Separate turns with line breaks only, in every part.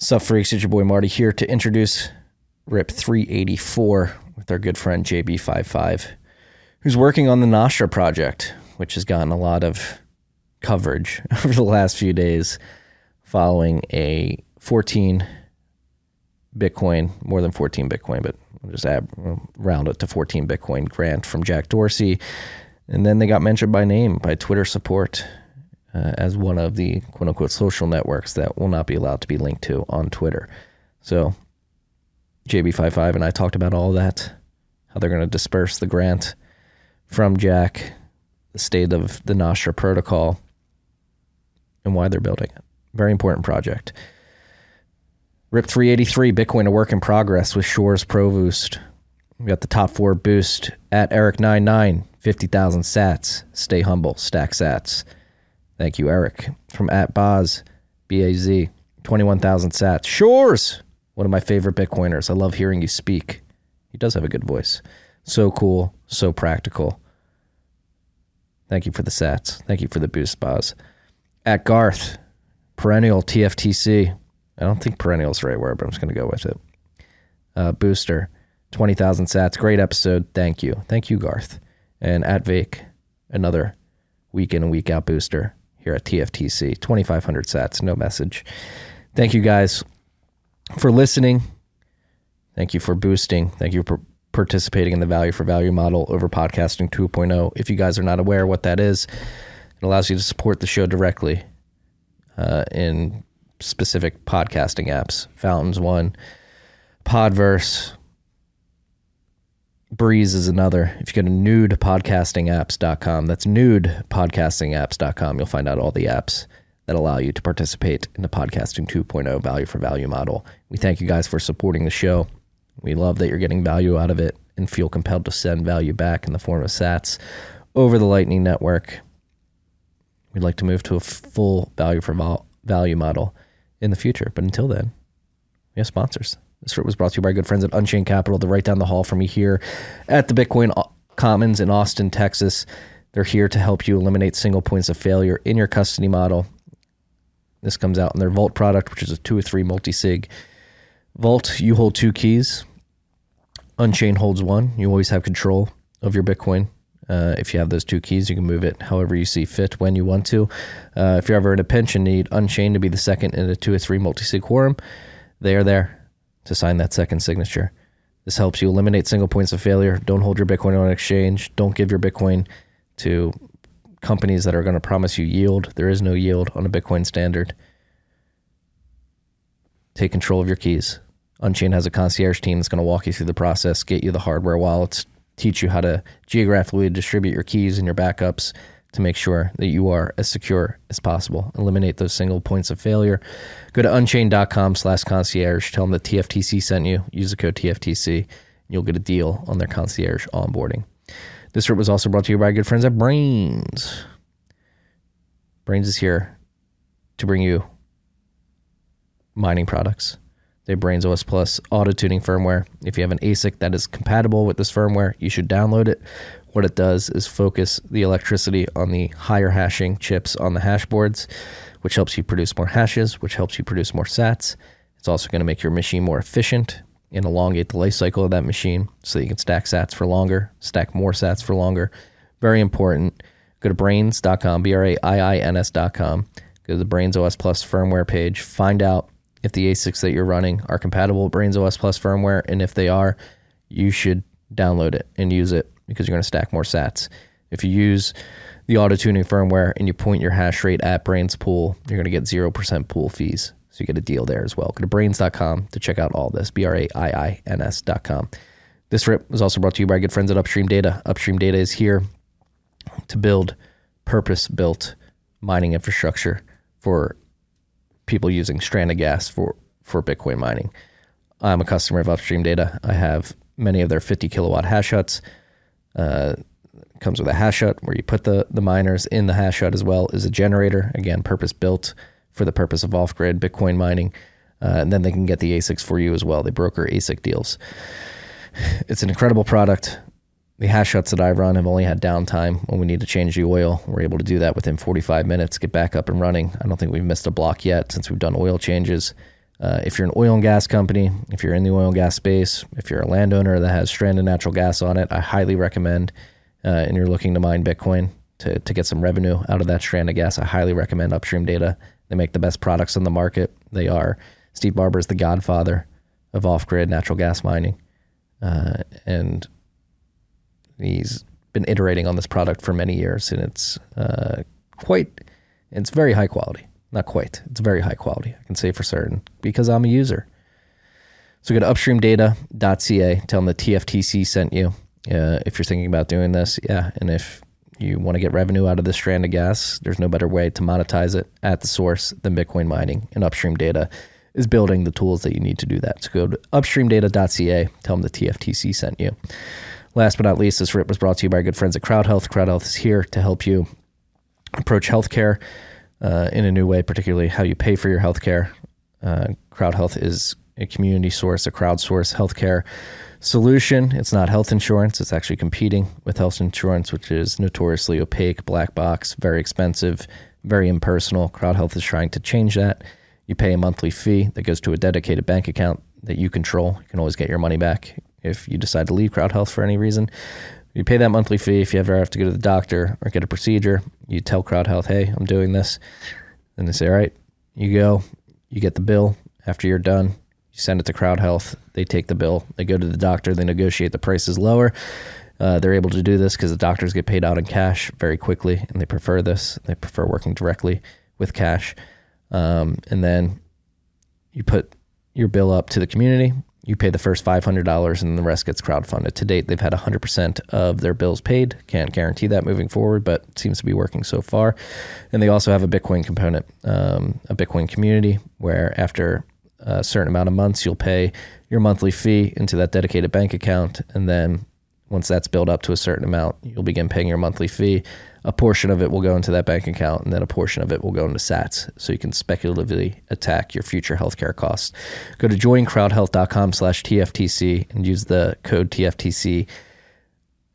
Sup freaks, it's your boy Marty here to introduce RIP 384 with our good friend JB55, who's working on the Nostr project, which has gotten a lot of coverage over the last few days following a 14 Bitcoin, more than 14 Bitcoin, but we'll just add, round it to 14 Bitcoin grant from Jack Dorsey. And then they got mentioned by name by Twitter support uh, as one of the quote unquote social networks that will not be allowed to be linked to on Twitter. So JB55 and I talked about all that, how they're going to disperse the grant from Jack, the state of the Nostr protocol, and why they're building it. Very important project. RIP 383, Bitcoin a work in progress with Shores Pro Boost. We got the top four boost at Eric99, 50,000 sats. Stay humble, stack sats. Thank you, Eric. From at Baz, B A Z, 21,000 sats. Shores, one of my favorite Bitcoiners. I love hearing you speak. He does have a good voice. So cool, so practical. Thank you for the sats. Thank you for the boost, Baz. At Garth, perennial TFTC. I don't think perennial is the right word, but I'm just going to go with it. Uh, booster, 20,000 sats. Great episode. Thank you. Thank you, Garth. And at Vake, another week in and week out booster here at TFTC. 2,500 sats, no message. Thank you guys for listening. Thank you for boosting. Thank you for participating in the value for value model over podcasting 2.0. If you guys are not aware what that is, it allows you to support the show directly uh, in specific podcasting apps. Fountains one, Podverse, Breeze is another. If you go to newpodcastapps.com, that's newpodcastapps.com, you'll find out all the apps that allow you to participate in the podcasting 2.0 value for value model. We thank you guys for supporting the show. We love that you're getting value out of it and feel compelled to send value back in the form of sats over the Lightning Network. We'd like to move to a full value for value model in the future. But until then, we have sponsors. This was brought to you by good friends at Unchained Capital. They're right down the hall from me here at the Bitcoin Commons in Austin, Texas. They're here to help you eliminate single points of failure in your custody model. This comes out in their Vault product, which is a two or three multi sig. Vault, you hold two keys. Unchained holds one. You always have control of your Bitcoin. Uh, if you have those two keys, you can move it however you see fit when you want to. Uh, if you're ever in a pinch and need Unchained to be the second in a two or three multi sig quorum, they are there to sign that second signature. This helps you eliminate single points of failure. Don't hold your Bitcoin on an exchange. Don't give your Bitcoin to companies that are going to promise you yield. There is no yield on a Bitcoin standard. Take control of your keys. Unchained has a concierge team that's going to walk you through the process, get you the hardware wallets, teach you how to geographically distribute your keys and your backups, to make sure that you are as secure as possible. Eliminate those single points of failure. Go to unchained.com slash concierge. Tell them that TFTC sent you. Use the code TFTC. You'll get a deal on their concierge onboarding. This trip was also brought to you by good friends at Braiins. Braiins is here to bring you mining products. They have Braiins OS Plus auto tuning firmware. If you have an ASIC that is compatible with this firmware, you should download it. What it does is focus the electricity on the higher hashing chips on the hash boards, which helps you produce more hashes, which helps you produce more sats. It's also going to make your machine more efficient and elongate the life cycle of that machine so that you can stack sats for longer, stack more sats for longer. Very important. Go to braiins.com, B R A I I N S.com. Go to the Braiins OS Plus firmware page. Find out if the ASICs that you're running are compatible with Braiins OS Plus firmware. And if they are, you should download it and use it because you're going to stack more sats. If you use the auto tuning firmware and you point your hash rate at Braiins Pool, you're going to get 0% pool fees. So you get a deal there as well. Go to braiins.com to check out all this. B R A I I N S.com. This rip was also brought to you by our good friends at Upstream Data. Upstream Data is here to build purpose built mining infrastructure for people using stranded gas for, for Bitcoin mining. I'm a customer of Upstream Data. I have many of their 50 kilowatt hash huts. Uh, comes with a hash hut where you put the, the miners in the hash hut as well as a generator, again, purpose built for the purpose of off grid Bitcoin mining. Uh, and then they can get the ASICs for you as well. They broker ASIC deals. It's an incredible product. The hash huts that I run have only had downtime when we need to change the oil. We're able to do that within 45 minutes, get back up and running. I don't think we've missed a block yet since we've done oil changes. Uh, if you're an oil and gas company, if you're in the oil and gas space, if you're a landowner that has stranded natural gas on it, I highly recommend, uh, and you're looking to mine Bitcoin to, to get some revenue out of that stranded gas, I highly recommend Upstream Data. They make the best products on the market. They are, Steve Barbour is the godfather of off grid natural gas mining. Uh, and he's been iterating on this product for many years, and it's uh, quite, it's very high quality. Not quite. It's very high quality. I can say for certain because I'm a user. So go to upstreamdata.ca. Tell them the TFTC sent you. Uh, if you're thinking about doing this, yeah. And if you want to get revenue out of this strand of gas, there's no better way to monetize it at the source than Bitcoin mining. And Upstream Data is building the tools that you need to do that. So go to upstreamdata.ca. Tell them the TFTC sent you. Last but not least, this RIP was brought to you by our good friends at Crowd Health. Crowd Health is here to help you approach healthcare uh, in a new way, particularly how you pay for your healthcare. Uh, Crowd Health is a community source, a crowdsource healthcare solution. It's not health insurance. It's actually competing with health insurance, which is notoriously opaque, black box, very expensive, very impersonal. Crowd Health is trying to change that. You pay a monthly fee that goes to a dedicated bank account that you control. You can always get your money back if you decide to leave Crowd Health for any reason. You pay that monthly fee if you ever have to go to the doctor or get a procedure. You tell Crowd Health, hey, I'm doing this. And they say, all right, you go, you get the bill. After you're done, you send it to Crowd Health. They take the bill. They go to the doctor. They negotiate the prices lower. Uh, they're able to do this because the doctors get paid out in cash very quickly, and they prefer this. They prefer working directly with cash. Um, and then you put your bill up to the community you pay the first $500 and the rest gets crowdfunded. To date, they've had 100% of their bills paid. Can't guarantee that moving forward, but seems to be working so far. And they also have a Bitcoin component, um, a Bitcoin community, where after a certain amount of months, you'll pay your monthly fee into that dedicated bank account. And then once that's built up to a certain amount, you'll begin paying your monthly fee. A portion of it will go into that bank account and then a portion of it will go into sats so you can speculatively attack your future healthcare costs. Go to joincrowdhealth.com slash tftc and use the code tftc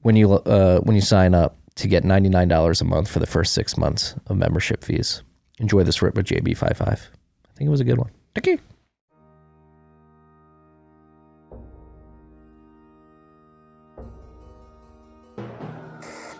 when you uh, when you sign up to get $99 a month for the first six months of membership fees. Enjoy this rip with jb55 i think it was a good one. Thank you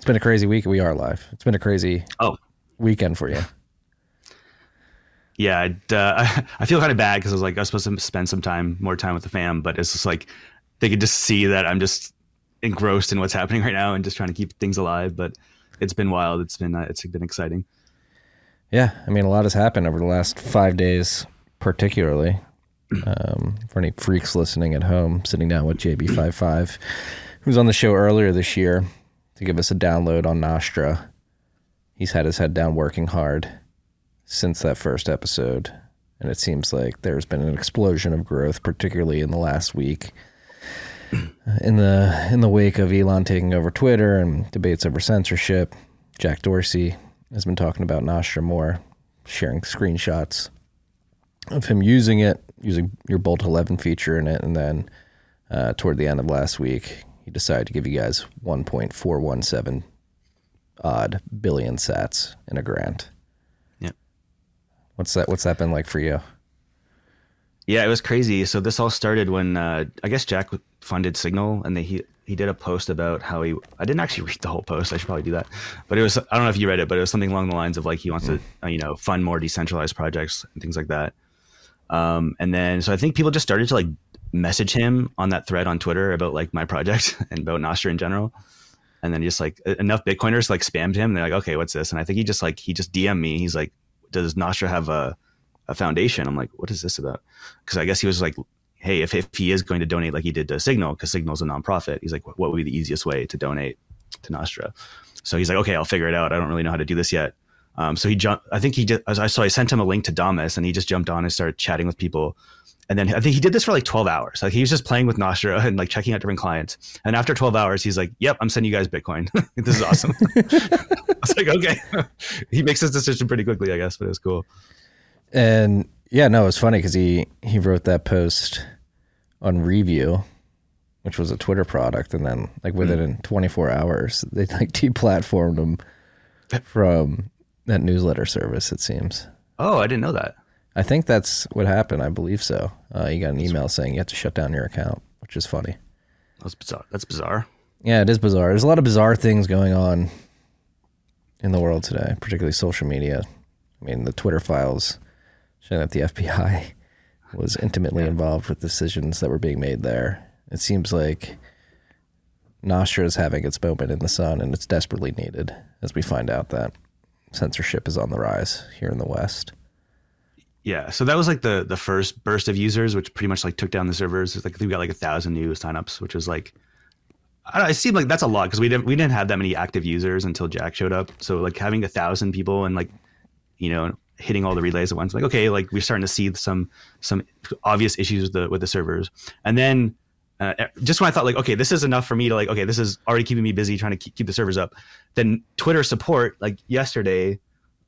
It's been a crazy week. We are live. It's been a crazy
oh
weekend for you.
Yeah, uh, I feel kind of bad because I was like I was supposed to spend some time, more time with the fam, but it's just like they could just see that I'm just engrossed in what's happening right now and just trying to keep things alive. But it's been wild. It's been uh, it's been exciting.
Yeah, I mean, a lot has happened over the last five days, particularly. Um, for any freaks listening at home, sitting down with JB55, who's on the show earlier this year, to give us a download on Nostr. He's had his head down working hard since that first episode. And it seems like there's been an explosion of growth, particularly in the last week. In the in the wake of Elon taking over Twitter and debates over censorship, Jack Dorsey has been talking about Nostr more, sharing screenshots of him using it, using your Bolt 11 feature in it, and then uh, toward the end of last week, he decided to give you guys 1.417 odd billion sats in a grant.
Yeah.
What's that what's that been like for you?
Yeah, it was crazy. So this all started when uh, I guess Jack funded Signal and they, he he did a post about how he I didn't actually read the whole post. I should probably do that. But it was I don't know if you read it, but it was something along the lines of like he wants mm. to uh, you know fund more decentralized projects and things like that. Um, and then so I think people just started to like message him on that thread on Twitter about like my project and about Nostr in general. And then just like enough Bitcoiners like spammed him. they're like, okay, what's this? And I think he just like he just DM'd me. He's like, does Nostr have a a foundation? I'm like, what is this about? Because I guess he was like, hey, if if he is going to donate like he did to Signal, because Signal's a nonprofit, he's like, what would be the easiest way to donate to Nostr? So he's like, okay, I'll figure it out. I don't really know how to do this yet. Um, so he jumped. I think he did. I saw. I sent him a link to Damus, and he just jumped on and started chatting with people and then I think he did this for like 12 hours. Like he was just playing with Nostr and like checking out different clients. And after 12 hours, he's like, "Yep, I'm sending you guys Bitcoin. this is awesome." I was like, "Okay." he makes his decision pretty quickly, I guess, but it was cool.
And yeah, no, it was funny because he he wrote that post on Revue, which was a Twitter product, and then like within hmm. 24 hours, they like deplatformed him from that newsletter service. It seems.
Oh, I didn't know that.
I think that's what happened. I believe so. Uh, you got an email saying you have to shut down your account, which is funny.
That's bizarre. That's bizarre.
Yeah, it is bizarre. There's a lot of bizarre things going on in the world today, particularly social media. I mean, the Twitter files showing that the FBI was intimately involved with decisions that were being made there. It seems like Nostr is having its moment in the sun, and it's desperately needed as we find out that censorship is on the rise here in the West.
Yeah, so that was like the the first burst of users, which pretty much like took down the servers. It's like we got like a thousand new signups, which was like, I don't know, it seemed like that's a lot because we didn't we didn't have that many active users until Jack showed up. So like having a thousand people and like, you know, hitting all the relays at once, like okay, like we're starting to see some some obvious issues with the with the servers, and then. Uh, just when I thought like, okay, this is enough for me to like, okay, this is already keeping me busy trying to keep, keep the servers up. Then Twitter support, like yesterday,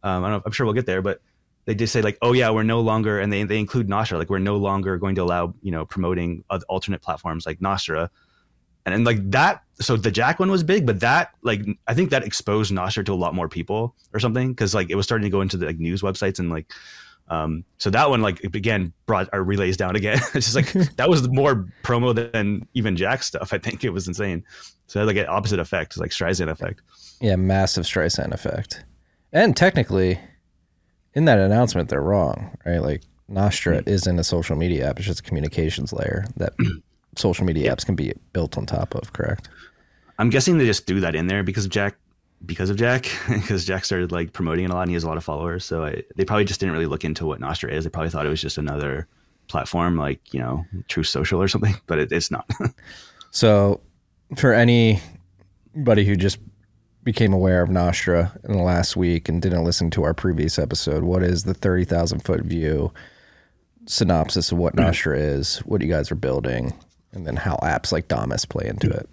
um, I don't know, I'm sure we'll get there, but they just say like, oh yeah, we're no longer, and they they include Nostr, like we're no longer going to allow you know promoting alternate platforms like Nostr, and and like that. So the Jack one was big, but that like I think that exposed Nostr to a lot more people or something because like it was starting to go into the like news websites and like. Um, so that one, like, again, brought our relays down again. it's just like that was more promo than even Jack stuff. I think it was insane. So like an opposite effect, like Streisand effect.
Yeah, massive Streisand effect. And technically, in that announcement, they're wrong, right? Like
Nostr
isn't a social media app; it's just a communications layer that social media apps can be built on top of. Correct?
I'm guessing they just threw that in there because of Jack, because of Jack, because Jack started like promoting it a lot and he has a lot of followers. So I, they probably just didn't really look into what Nostr is. They probably thought it was just another platform like you know Truth Social or something, but it, it's not.
So, for anybody who just became aware of Nostr in the last week and didn't listen to our previous episode, what is the thirty thousand foot view synopsis of what Nostr is, what you guys are building, and then how apps like Damus play into it?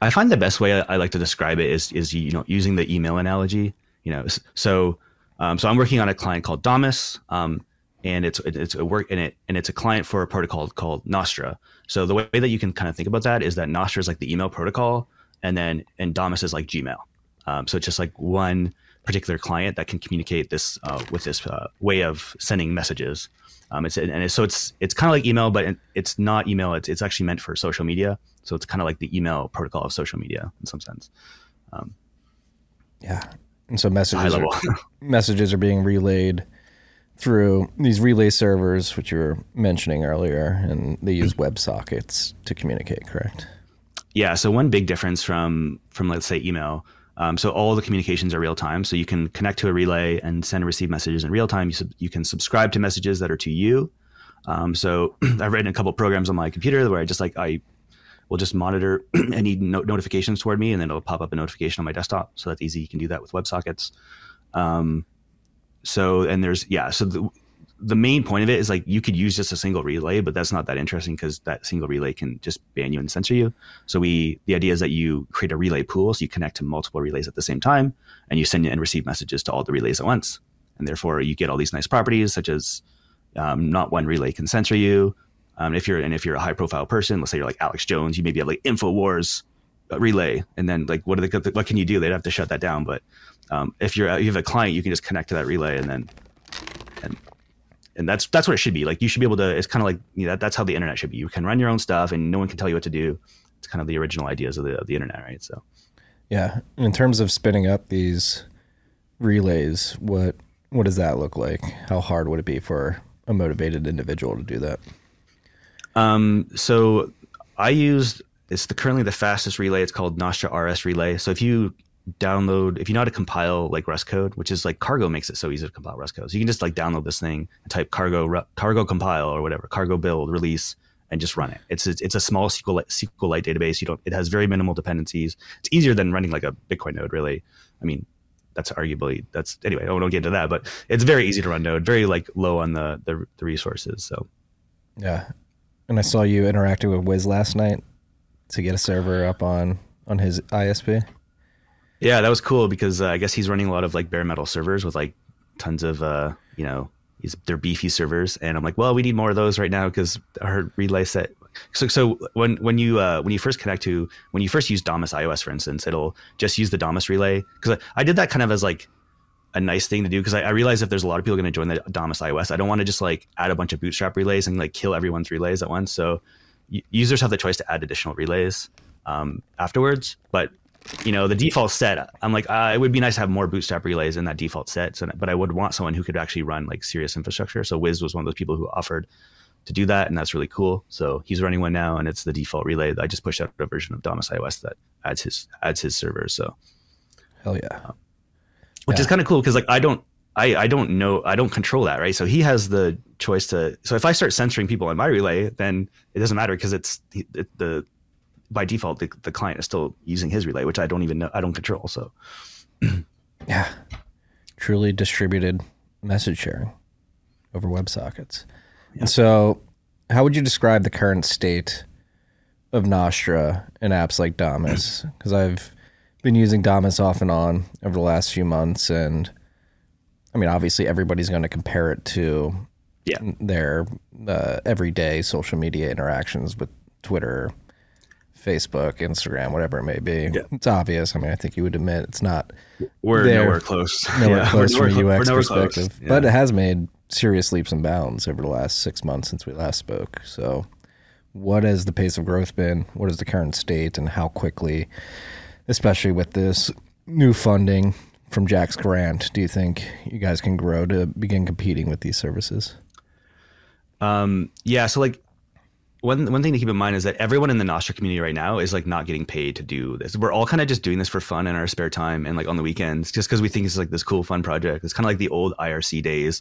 I find the best way I, like to describe it is is you know using the email analogy. You know, so um, so I'm working on a client called Damus, um, and it's it's a work in it and it's a client for a protocol called Nostr. So the way that you can kind of think about that is that Nostr is like the email protocol, and then and Damus is like Gmail. Um, so it's just like one particular client that can communicate this uh, with this uh, way of sending messages. Um, it's and it's, so it's it's kind of like email, but it's not email. It's it's actually meant for social media. So it's kind of like the email protocol of social media in some sense.
Yeah, and so messages are, messages are being relayed through these relay servers, which you were mentioning earlier, and they use WebSockets to communicate. Correct?
Yeah. So one big difference from from let's say email. Um, so all the communications are real time. So you can connect to a relay and send and receive messages in real time. You sub- you can subscribe to messages that are to you. Um, so I've written a couple programs on my computer where I just like I will just monitor any no- notifications toward me, and then it'll pop up a notification on my desktop. So that's easy. You can do that with WebSockets. Um, so and there's yeah. So the the main point of it is like you could use just a single relay, but that's not that interesting because that single relay can just ban you and censor you. So we the idea is that you create a relay pool, so you connect to multiple relays at the same time, and you send and receive messages to all the relays at once, and therefore you get all these nice properties such as um, not one relay can censor you. Um, if you're and if you're a high profile person, let's say you're like Alex Jones, you maybe have like Infowars uh, relay, and then like what are they what can you do? They'd have to shut that down. But um, if you're you have a client, you can just connect to that relay, and then and that's that's what it should be. Like you should be able to. It's kind of like you know, that, that's how the internet should be. You can run your own stuff, and no one can tell you what to do. It's kind of the original ideas of the of the internet, right? So
Yeah. In terms of spinning up these relays, what what does that look like? How hard would it be for a motivated individual to do that?
Um, so I used it's the currently the fastest relay. It's called Nostr RS Relay. So if you download, if you know how to compile like Rust code, which is like Cargo makes it so easy to compile Rust code. So you can just like download this thing and type Cargo Cargo compile or whatever Cargo build release and just run it. It's a, it's a small SQL SQLite database. You don't. It has very minimal dependencies. It's easier than running like a Bitcoin node. Really, I mean. That's arguably that's anyway. I won't get into that, but it's very easy to run node, very like low on the the, the resources. So
Yeah. And I saw you interacting with Wiz last night to get a server up on on his ISP.
Yeah, that was cool because uh, I guess he's running a lot of like bare metal servers with like tons of uh, you know, he's they're beefy servers, and I'm like, well, we need more of those right now because our relay set. So so when when you uh, when you first connect to when you first use Damus iOS, for instance, it'll just use the Damus relay because I, I did that kind of as like a nice thing to do because I, I realize if there's a lot of people going to join the Damus iOS, I don't want to just like add a bunch of Bootstrap relays and like kill everyone's relays at once. So users have the choice to add additional relays um, afterwards, but you know the default set i'm like uh, it would be nice to have more bootstrap relays in that default set. So, but i would want someone who could actually run like serious infrastructure. So wiz was one of those people who offered to do that and that's really cool. So he's running one now and it's the default relay that i just pushed out a version of Damus ios that adds his adds his servers so
Hell yeah.
which is kind of cool because like i don't I, I don't know I don't control that right? So he has the choice to so if I start censoring people on my relay then it doesn't matter because it's it, the by default the, the client is still using his relay which I don't even know I don't control so
Yeah. Truly distributed message sharing over WebSockets. And so, how would you describe the current state of Nostr and apps like Damus? Because I've been using Damus off and on over the last few months. And I mean, obviously, everybody's going to compare it to
yeah
their uh, everyday social media interactions with Twitter, Facebook, Instagram, whatever it may be.
Yeah.
It's obvious. I mean, I think you would admit it's not
we're
there.
nowhere close
nowhere
Yeah,
close from a UX
we're nowhere close.
perspective.
Yeah.
But it has made serious leaps and bounds over the last six months since we last spoke. So, what has the pace of growth been? What is the current state, and how quickly, especially with this new funding from Jack's grant, do you think you guys can grow to begin competing with these services?
Um, yeah. So like one one thing to keep in mind is that everyone in the Nostr community right now is like not getting paid to do this. We're all kind of just doing this for fun in our spare time and like on the weekends, just because we think it's like this cool fun project. It's kind of like the old IRC days.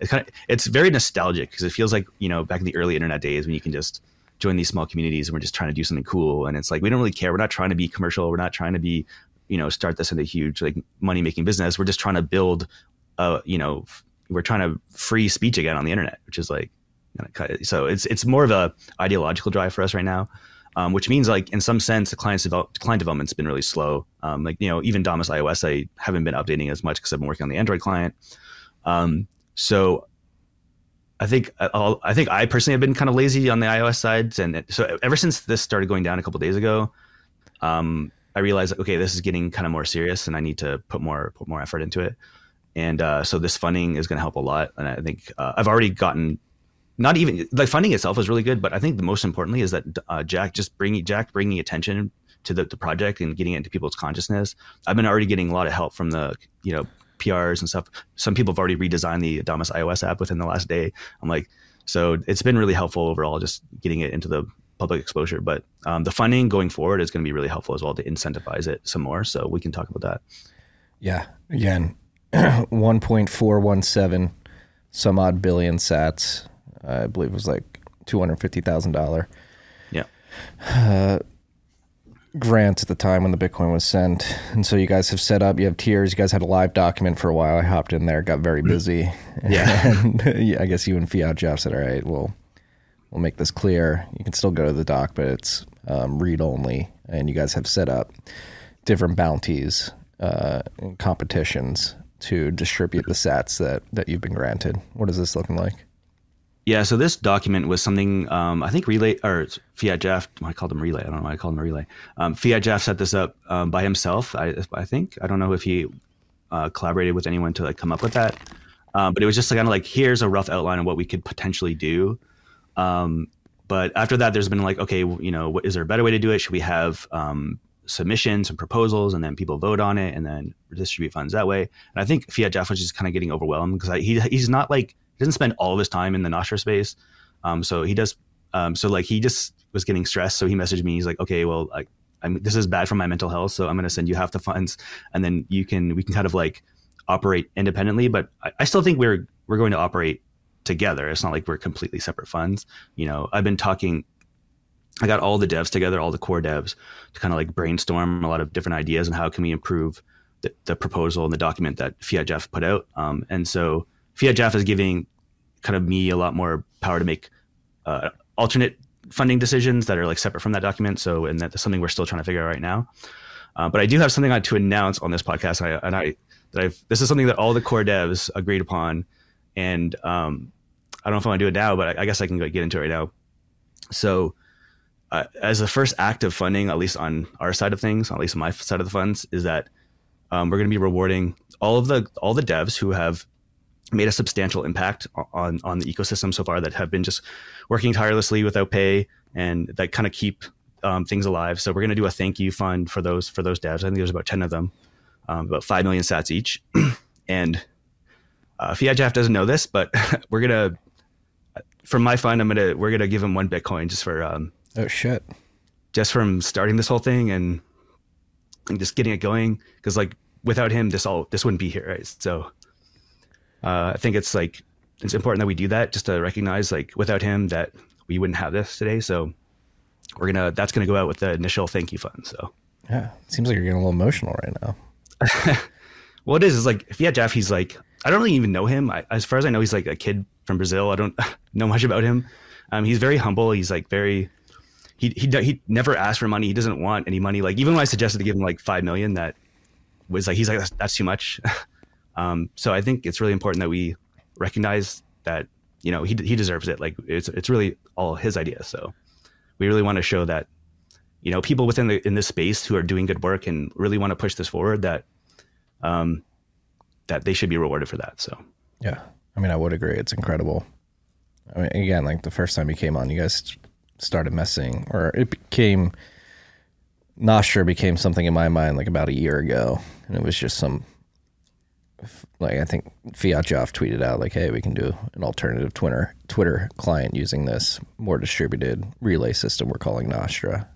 It's kind of it's very nostalgic because it feels like you know back in the early internet days when you can just join these small communities and we're just trying to do something cool and it's like we don't really care. We're not trying to be commercial. We're not trying to be you know start this into a huge like money making business. We're just trying to build a you know we're trying to free speech again on the internet, which is like so it's it's more of a ideological drive for us right now, um, which means like in some sense the client develop, client development's been really slow. Um, like you know even Damus iOS I haven't been updating as much because I've been working on the Android client. Um, so I think I'll, I think I personally have been kind of lazy on the iOS side, and it- so ever since this started going down a couple days ago, um, I realized okay this is getting kind of more serious, and I need to put more put more effort into it. And uh, so this funding is going to help a lot, and I think uh, I've already gotten not even like funding itself is really good, but I think the most importantly is that uh, Jack just bringing Jack bringing attention to the, the project and getting it into people's consciousness. I've been already getting a lot of help from the you know PRs and stuff. Some people have already redesigned the Damus iOS app within the last day. I'm like, so it's been really helpful overall, just getting it into the public exposure. But um, the funding going forward is going to be really helpful as well to incentivize it some more. So we can talk about that.
Yeah. Again, 1.417 some odd billion sats. I believe it was like $250,000
Yeah.
grant at the time when the Bitcoin was sent. And so you guys have set up, you have tiers. You guys had a live document for a while. I hopped in there, got very busy.
Yeah.
And yeah, I guess you and Fiatjaf said, all right, well, we'll make this clear. You can still go to the doc, but it's um, read only. And you guys have set up different bounties uh, and competitions to distribute the sats that, that you've been granted. What is this looking like?
Yeah, so this document was something um, I think Relay or Fiatjaf. I called him Relay. I don't know why I called him Relay. Um, Fiatjaf set this up um, by himself. I, I think I don't know if he uh, collaborated with anyone to like come up with that, um, but it was just kind of like here's a rough outline of what we could potentially do. Um, but after that, there's been like, okay, you know, what, is there a better way to do it? Should we have um, submissions and proposals, and then people vote on it, and then distribute funds that way? And I think Fiatjaf was just kind of getting overwhelmed because he he's not like doesn't spend all of his time in the Nostr space. Um, so he does. Um, so like he just was getting stressed. So he messaged me. He's like, okay, well, like, I'm, this is bad for my mental health. So I'm going to send you half the funds, and then you can we can kind of like operate independently. But I, I still think we're we're going to operate together. It's not like we're completely separate funds. You know, I've been talking. I got all the devs together, all the core devs, to kind of like brainstorm a lot of different ideas and how can we improve the, the proposal and the document that Fiatjaf put out. Um, and so Fiatjaf is giving kind of me a lot more power to make uh, alternate funding decisions that are like separate from that document. So, and that's something we're still trying to figure out right now. Uh, but I do have something I to announce on this podcast, and I, and I that I've this is something that all the core devs agreed upon, and um, I don't know if I want to do it now, but I, I guess I can get into it right now. So, uh, as the first act of funding, at least on our side of things, at least on my side of the funds, is that um, we're going to be rewarding all of the all the devs who have made a substantial impact on on the ecosystem so far that have been just working tirelessly without pay and that kind of keep um, things alive. So we're going to do a thank you fund for those for those devs. I think there's about ten of them, um, about five million sats each. and uh, Fiatjaf doesn't know this, but we're gonna from my fund, I'm gonna we're gonna give him one Bitcoin just for um,
oh shit,
just from starting this whole thing and, and just getting it going. Because like without him, this all this wouldn't be here, right? So uh, I think it's like it's important that we do that just to recognize like without him that we wouldn't have this today. So we're gonna that's gonna go out with the initial thank you fund. So
yeah, it seems like you're getting a little emotional right now.
well, it is. Is like if you had Jeff, he's like I don't really even know him. I, as far as I know, he's like a kid from Brazil. I don't know much about him. Um, he's very humble. He's like very he he he never asked for money. He doesn't want any money. Like even when I suggested to give him like five million, that was like he's like that's, that's too much. um, so I think it's really important that we recognize that you know he he deserves it. Like it's it's really all his idea. So we really want to show that you know people within the in this space who are doing good work and really want to push this forward that um that they should be rewarded for that. So
yeah, I mean I would agree. It's incredible. I mean again, like the first time you came on, you guys started messing, or it became Nostr became something in my mind like about a year ago, and it was just some like I think Fiatjaf tweeted out like, "Hey, we can do an alternative Twitter Twitter client using this more distributed relay system we're calling Nostr."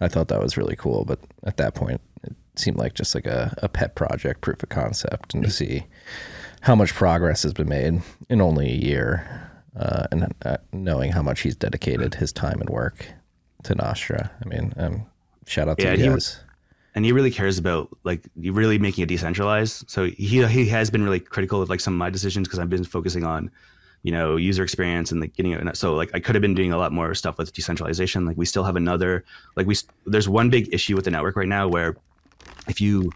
I thought that was really cool, but at that point, it seemed like just like a, a pet project, proof of concept, and to see how much progress has been made in only a year, uh, and uh, knowing how much he's dedicated his time and work to Nostr. I mean, um, shout out to yeah, you guys
and he really cares about like really making it decentralized. So he he has been really critical of like some of my decisions because I've been focusing on you know user experience and like getting it. So like I could have been doing a lot more stuff with decentralization. Like we still have another like we there's one big issue with the network right now where if you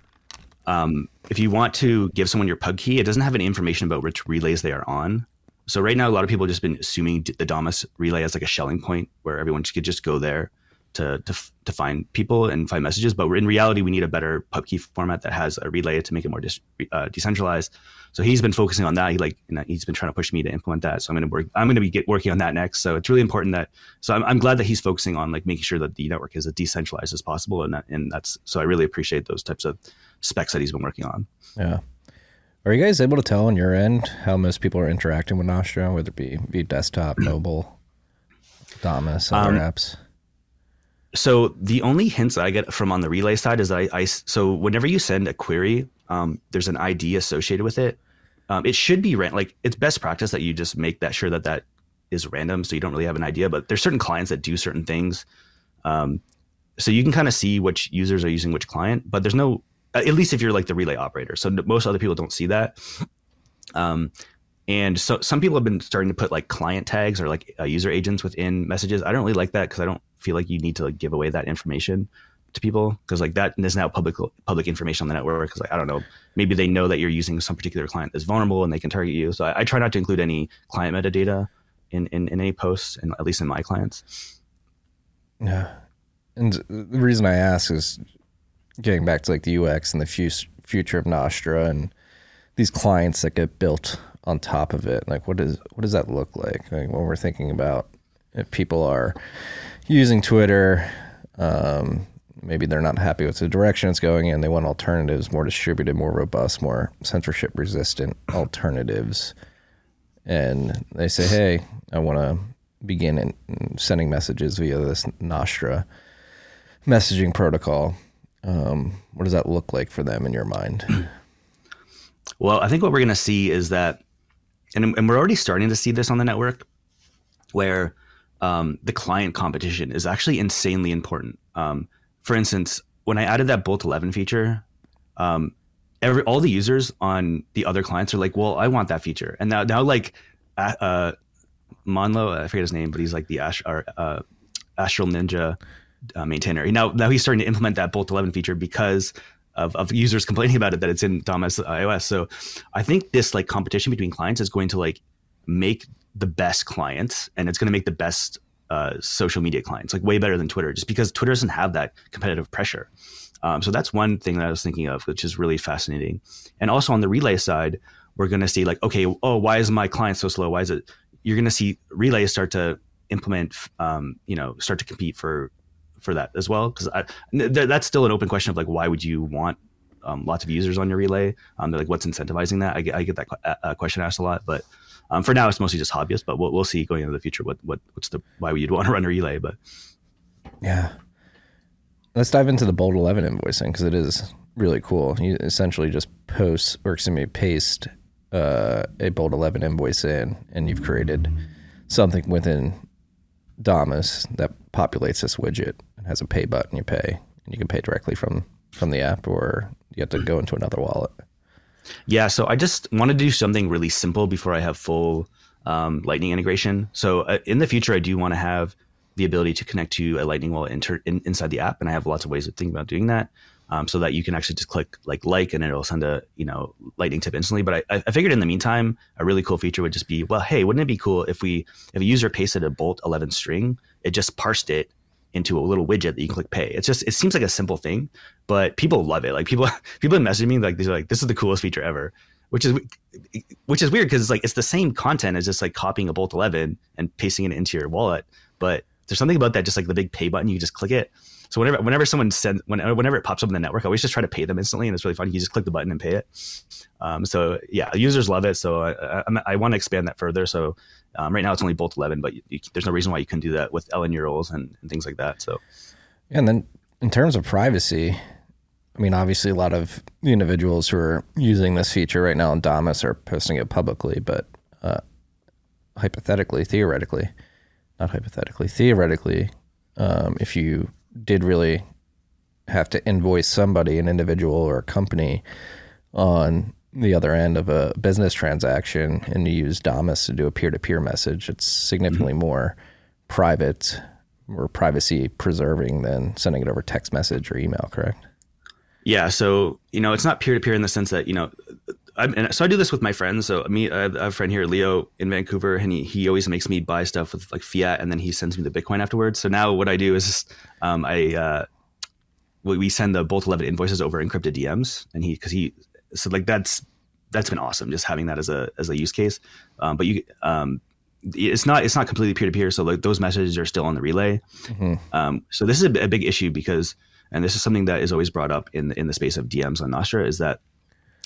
um, if you want to give someone your pubkey, it doesn't have any information about which relays they are on. So right now, a lot of people have just been assuming the Damus relay as like a Schelling point where everyone could just go there to, to, to find people and find messages. But in reality, we need a better pubkey format that has a relay to make it more dis, uh, decentralized. So he's been focusing on that. He like you know, he's been trying to push me to implement that. So I'm going to work. I'm going to be get, working on that next. So it's really important that. So I'm, I'm glad that he's focusing on like making sure that the network is as decentralized as possible. And that, and that's so I really appreciate those types of specs that he's been working on.
Yeah. Are you guys able to tell on your end how most people are interacting with Nostr, whether it be, be desktop, mobile, Damus, other um, apps?
So the only hints I get from on the relay side is I, I so whenever you send a query, um, there's an ID associated with it. Um, it should be ran- like it's best practice that you just make that sure that that is random, so you don't really have an idea. But there's certain clients that do certain things, um, so you can kind of see which users are using which client. But there's no, at least if you're like the relay operator. So most other people don't see that. And so some people have been starting to put like client tags or like uh, user agents within messages. I don't really like that because I don't feel like you need to like give away that information to people because like that is now public public information on the network. Because like I don't know, maybe they know that you're using some particular client that's vulnerable and they can target you. So I, I try not to include any client metadata in, in in any posts, and at least in my clients.
Yeah, and the reason I ask is getting back to like the UX and the future of Nostr and these clients that get built on top of it. Like, what does what does that look like? Like when we're thinking about if people are using Twitter, um, maybe they're not happy with the direction it's going in. They want alternatives, more distributed, more robust, more censorship resistant alternatives. And they say, "Hey, I want to begin in sending messages via this Nostr messaging protocol." Um, what does that look like for them in your mind?
Well, I think what we're going to see is that and, and we're already starting to see this on the network where um, the client competition is actually insanely important. Um, for instance, when I added that Bolt 11 feature, um, every all the users on the other clients are like, "Well, I want that feature," and now now like uh, Monlo, I forget his name, but he's like the Ash, our, uh, Astral Ninja uh, maintainer. Now, now he's starting to implement that Bolt 11 feature because of, of users complaining about it that it's in Damus iOS. So I think this like competition between clients is going to like make the best clients and it's going to make the best uh, social media clients like way better than Twitter just because Twitter doesn't have that competitive pressure. Um, so that's one thing that I was thinking of, which is really fascinating. And also on the relay side, we're going to see like, okay, oh, why is my client so slow? Why is it? You're going to see relays start to implement, um, you know, start to compete for for that as well. Because th- that's still an open question of like, why would you want um, lots of users on your relay? Um, like, what's incentivizing that? I get, I get that uh, question asked a lot, but um, for now, it's mostly just hobbyists. But we'll, we'll see going into the future what what what's the why you'd want to run a relay. But
yeah, let's dive into the Bolt 11 invoicing because it is really cool. You essentially just post or excuse me paste uh, a Bolt 11 invoice in, and you've created something within Damus that populates this widget and has a pay button. You pay, and you can pay directly from from the app, or you have to go into another wallet.
Yeah, so I just wanted to do something really simple before I have full um, Lightning integration. So uh, in the future, I do want to have the ability to connect to a Lightning wallet inter- in, inside the app, and I have lots of ways of thinking about doing that. Um, so that you can actually just click like like and it'll send a you know lightning tip instantly. But I, I figured in the meantime, a really cool feature would just be well, hey, wouldn't it be cool if we if a user pasted a bolt 11 string, it just parsed it into a little widget that you click pay. It's just it seems like a simple thing, but people love it. Like people people message me like they're like this is the coolest feature ever, which is which is weird because it's like it's the same content as just like copying a bolt 11 and pasting it into your wallet, but there's something about that just like the big pay button you just click it so whenever whenever someone sends whenever, whenever it pops up in the network, I always just try to pay them instantly, and it's really fun. You just click the button and pay it. Um, so yeah, users love it. So I, I, I want to expand that further. So um, right now it's only Bolt 11, but you, you, there's no reason why you couldn't do that with LNURLs and, and things like that. So
and then in terms of privacy, I mean, obviously a lot of the individuals who are using this feature right now in Damus are posting it publicly, but uh, hypothetically, theoretically, not hypothetically, theoretically, um, if you did really have to invoice somebody, an individual or a company, on the other end of a business transaction and you use Damus to do a peer to peer message, it's significantly mm-hmm. more private or privacy preserving than sending it over text message or email, correct?
Yeah. So, you know, it's not peer to peer in the sense that, you know, I, so I do this with my friends. So me, I have a friend here, Leo, in Vancouver, and he, he always makes me buy stuff with like fiat, and then he sends me the Bitcoin afterwards. So now what I do is, um, I uh, we send the Bolt Eleven invoices over encrypted DMs, and he because he so like that's that's been awesome just having that as a as a use case. Um, but you um, it's not it's not completely peer to peer, so like those messages are still on the relay. Mm-hmm. Um, so this is a, a big issue because, and this is something that is always brought up in the, in the space of DMs on Nostr is that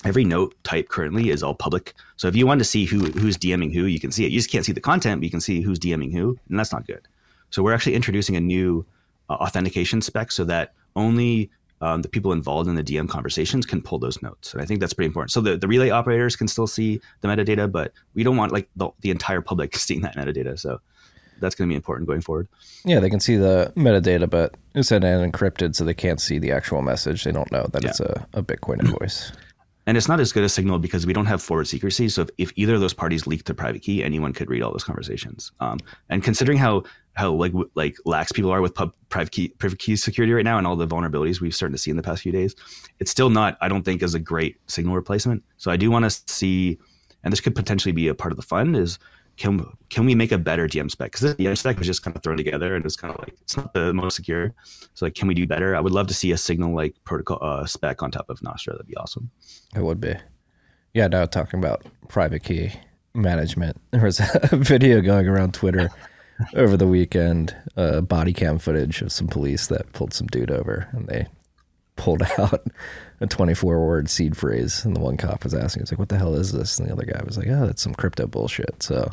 every note type currently is all public. So if you want to see who who's DMing who, you can see it. You just can't see the content, but you can see who's DMing who, and that's not good. So we're actually introducing a new uh, authentication spec so that only um, the people involved in the DM conversations can pull those notes. And I think that's pretty important. So the, the relay operators can still see the metadata, but we don't want like the, the entire public seeing that metadata. So that's going to be important going forward.
Yeah, they can see the metadata, but it's encrypted, so they can't see the actual message. They don't know that yeah. it's a, a Bitcoin invoice.
And it's not as good a signal because we don't have forward secrecy. So if, if either of those parties leaked the private key, anyone could read all those conversations. Um, and considering how how like like lax people are with pub, private key private key security right now and all the vulnerabilities we've started to see in the past few days, it's still not I don't think is a great signal replacement. So I do want to see, and this could potentially be a part of the fund is can can we make a better DM spec? Because the DM spec was just kind of thrown together and it's kind of like it's not the most secure. So like, can we do better? I would love to see a signal like protocol uh, spec on top of Nostr. That'd be awesome.
It would be. Yeah. Now talking about private key management, there was a video going around Twitter over the weekend, uh, body cam footage of some police that pulled some dude over, and they pulled out a 24 word seed phrase. And the one cop was asking, it's like, what the hell is this? And the other guy was like, oh, that's some crypto bullshit. So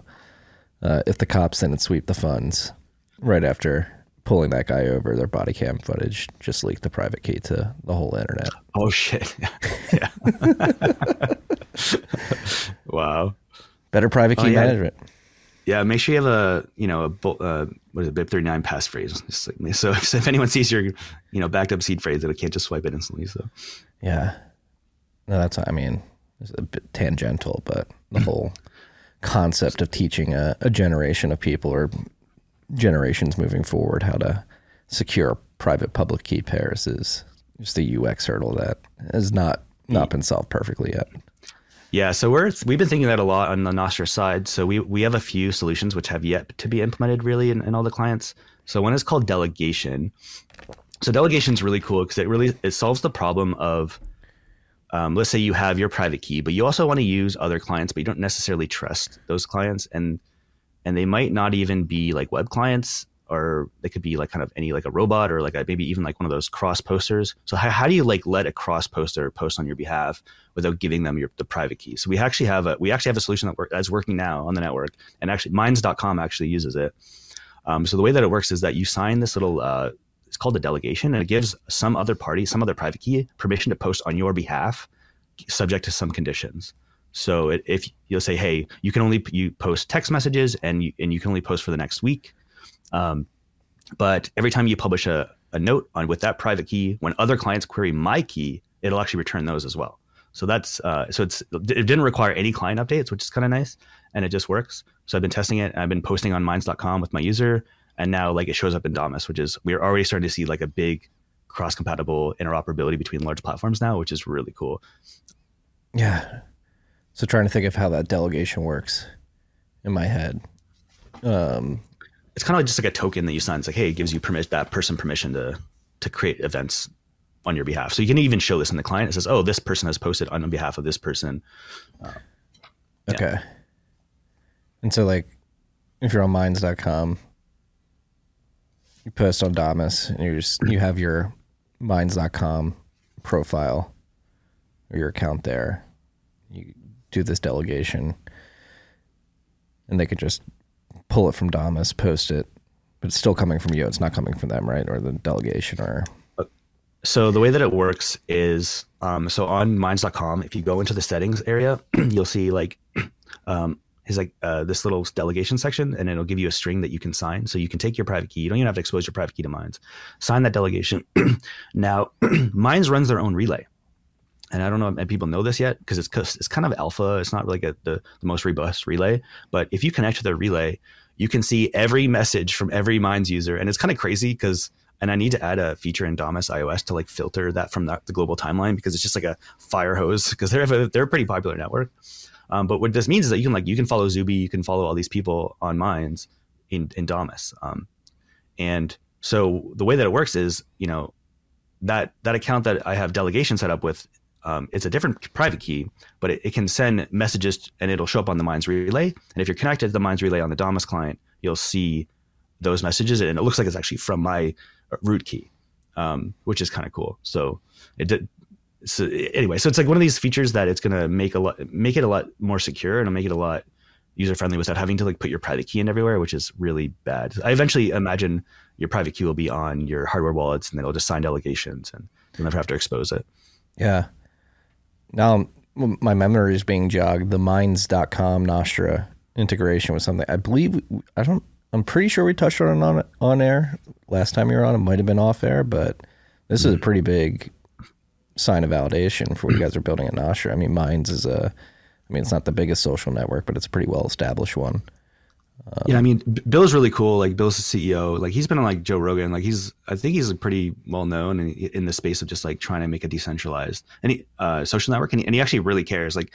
uh, if the cops didn't sweep the funds right after pulling that guy over, their body cam footage just leaked the private key to the whole internet.
Oh, shit. yeah. wow.
Better private key oh, yeah. management.
Yeah, make sure you have a you know a uh, what is it BIP thirty nine passphrase. Like, so if, if, anyone sees your you know backed up seed phrase, that it can't just swipe it instantly. So
yeah, no, that's I mean it's a bit tangential, but the whole concept of teaching a, a generation of people or generations moving forward how to secure private public key pairs is just a UX hurdle that has not not been solved perfectly yet.
Yeah, so we're we've been thinking that a lot on the Nostr side. So we we have a few solutions which have yet to be implemented really in, in all the clients. So one is called delegation. So delegation is really cool because it really it solves the problem of um, let's say you have your private key, but you also want to use other clients, but you don't necessarily trust those clients, and and they might not even be like web clients, or they could be like kind of any like a robot or like a, maybe even like one of those cross posters. So how, how do you like let a cross poster post on your behalf without giving them your the private key? So we actually have a we actually have a solution that work, that's working now on the network, and actually Minds.com actually uses it. Um, so the way that it works is that you sign this little uh, it's called a delegation and it gives some other party some other private key permission to post on your behalf subject to some conditions so if you'll say hey you can only you post text messages and you, and you can only post for the next week um, but every time you publish a, a note on with that private key when other clients query my key it'll actually return those as well so that's uh, so it's it didn't require any client updates which is kind of nice and it just works so i've been testing it i've been posting on minds.com with my user and now like it shows up in Damus, which is we're already starting to see like a big cross compatible interoperability between large platforms now, which is really cool.
Yeah. So trying to think of how that delegation works in my head. Um,
it's kind of like just like a token that you sign. It's like, hey, it gives you permit that person permission to to create events on your behalf. So you can even show this in the client. It says, oh, this person has posted on behalf of this person. Uh,
yeah. Okay. And so like if you're on minds.com, you post on Damus and you just you have your minds.com profile or your account there. You do this delegation and they could just pull it from Damus, post it, but it's still coming from you. It's not coming from them, right? Or the delegation or
so the way that it works is um, so on minds.com if you go into the settings area you'll see like um, is like uh, this little delegation section, and it'll give you a string that you can sign. So you can take your private key. You don't even have to expose your private key to Minds. Sign that delegation. now, Minds runs their own relay, and I don't know if people know this yet because it's it's kind of alpha. It's not like a, the the most robust relay. But if you connect to their relay, you can see every message from every Minds user, and it's kind of crazy because. And I need to add a feature in Damus iOS to like filter that from the, the global timeline because it's just like a fire hose because they're a, they're a pretty popular network. Um, but what this means is that you can like you can follow Zuby, you can follow all these people on Minds in in Damus. Um, and so the way that it works is, you know, that that account that I have delegation set up with, um, it's a different private key, but it, it, can send messages and it'll show up on the Minds relay. And if you're connected to the Minds relay on the Damus client, you'll see those messages, and it looks like it's actually from my root key, um, which is kind of cool. So it did, so anyway, so it's like one of these features that it's gonna make a lot make it a lot more secure and it'll make it a lot user friendly without having to like put your private key in everywhere, which is really bad. I eventually imagine your private key will be on your hardware wallets and then it'll just sign delegations and you'll never have to expose it.
Yeah. Now my memory is being jogged. The minds.com Nostr integration was something I believe I don't I'm pretty sure we touched on it on on air last time you were on. It might have been off air, but this is a pretty big sign of validation for what you guys are building at Nostr. I mean, Minds is a, I mean, it's not the biggest social network, but it's a pretty well established one.
Um, yeah, I mean, Bill's really cool. Like, Bill's the CEO. Like, he's been on like Joe Rogan. Like, he's, I think he's pretty well known in, in the space of just like trying to make a decentralized any uh, social network, and he, and he actually really cares. Like,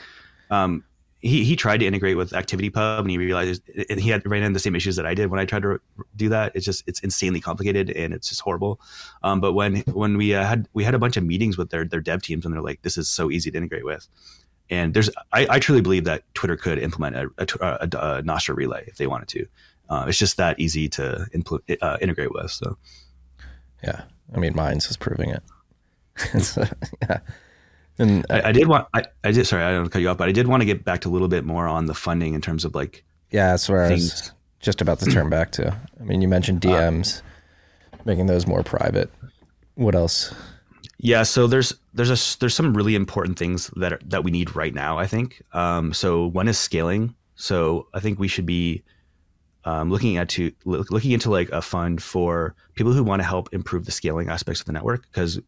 um, he he tried to integrate with ActivityPub and he realized and he had ran into the same issues that I did when I tried to do that. It's just it's insanely complicated and it's just horrible. Um, but when when we uh, had we had a bunch of meetings with their their dev teams and they're like, this is so easy to integrate with. And there's I, I truly believe that Twitter could implement a, a, a, a Nostr relay if they wanted to. Uh, it's just that easy to impl- uh, integrate with. So
yeah, I mean, Minds is proving it.
yeah. And I, I did want, I, I did, sorry, I don't cut you off, but I did want to get back to a little bit more on the funding in terms of like,
yeah, that's where things. I was just about to turn back to. I mean, you mentioned DMs, uh, making those more private. What else?
Yeah, so there's there's a there's some really important things that are, that we need right now. I think. Um, so one is scaling. So I think we should be um, looking at to looking into like a fund for people who want to help improve the scaling aspects of the network because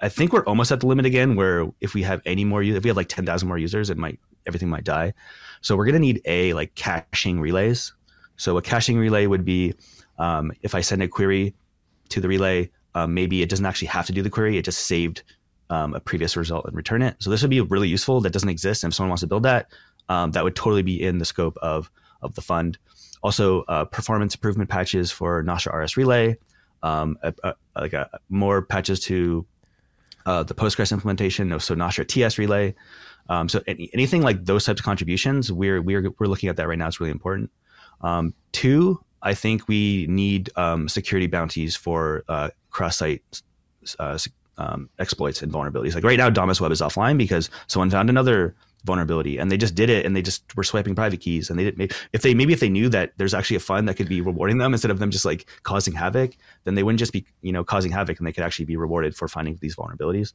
I think we're almost at the limit again. Where if we have any more, if we have like ten thousand more users, it might everything might die. So we're to need a like caching relays. So a caching relay would be um, if I send a query to the relay, um, maybe it doesn't actually have to do the query; it just saved um, a previous result and return it. So this would be really useful. That doesn't exist. And if someone wants to build that, um, that would totally be in the scope of of the fund. Also, uh, performance improvement patches for Nostr RS Relay, um, a, a, like a, more patches to uh, the Postgres implementation, of so Nostr TS Relay. Um, so any, anything like those types of contributions, we're we're we're looking at that right now. It's really important. Um, two, I think we need um, security bounties for uh, cross-site uh, um, exploits and vulnerabilities. Like right now, Damus Web is offline because someone found another vulnerability and they just did it and they just were swiping private keys and they didn't if they maybe if they knew that there's actually a fund that could be rewarding them instead of them just like causing havoc then they wouldn't just be you know causing havoc and they could actually be rewarded for finding these vulnerabilities.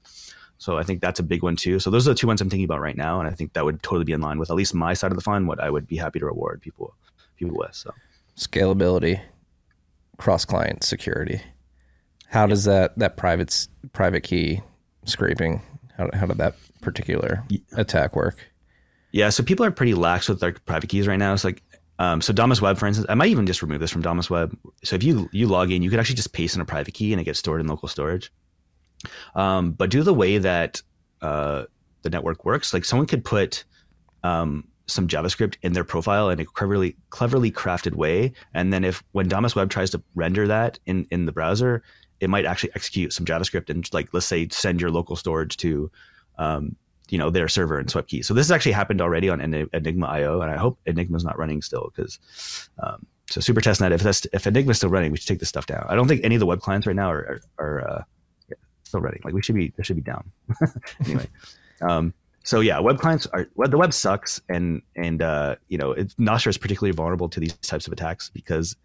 So i think that's a big one too. So those are the two ones i'm thinking about right now and i think that would totally be in line with at least my side of the fund what i would be happy to reward people people with so.
Scalability cross client security how does that that private private key scraping how, how did that particular attack work?
Yeah, so people are pretty lax with their private keys right now. It's like um, so Damus Web, for instance, I might even just remove this from Damus Web. So if you you log in, you could actually just paste in a private key and it gets stored in local storage. Um, but due to the way that uh, the network works, like someone could put um, some JavaScript in their profile in a cleverly cleverly crafted way, and then if when Damus Web tries to render that in in the browser, it might actually execute some JavaScript and like let's say send your local storage to um, you know their server and swipe keys. So this has actually happened already on Anigma IO, and I hope Anigma's not running still because um, so Supertestnet if that's if Anigma's still running, we should take this stuff down. I don't think any of the web clients right now are are, are uh, still running. Like we should be, they should be down anyway. Um, so yeah, web clients are well, the web sucks, and and uh, you know it, Nostr is particularly vulnerable to these types of attacks because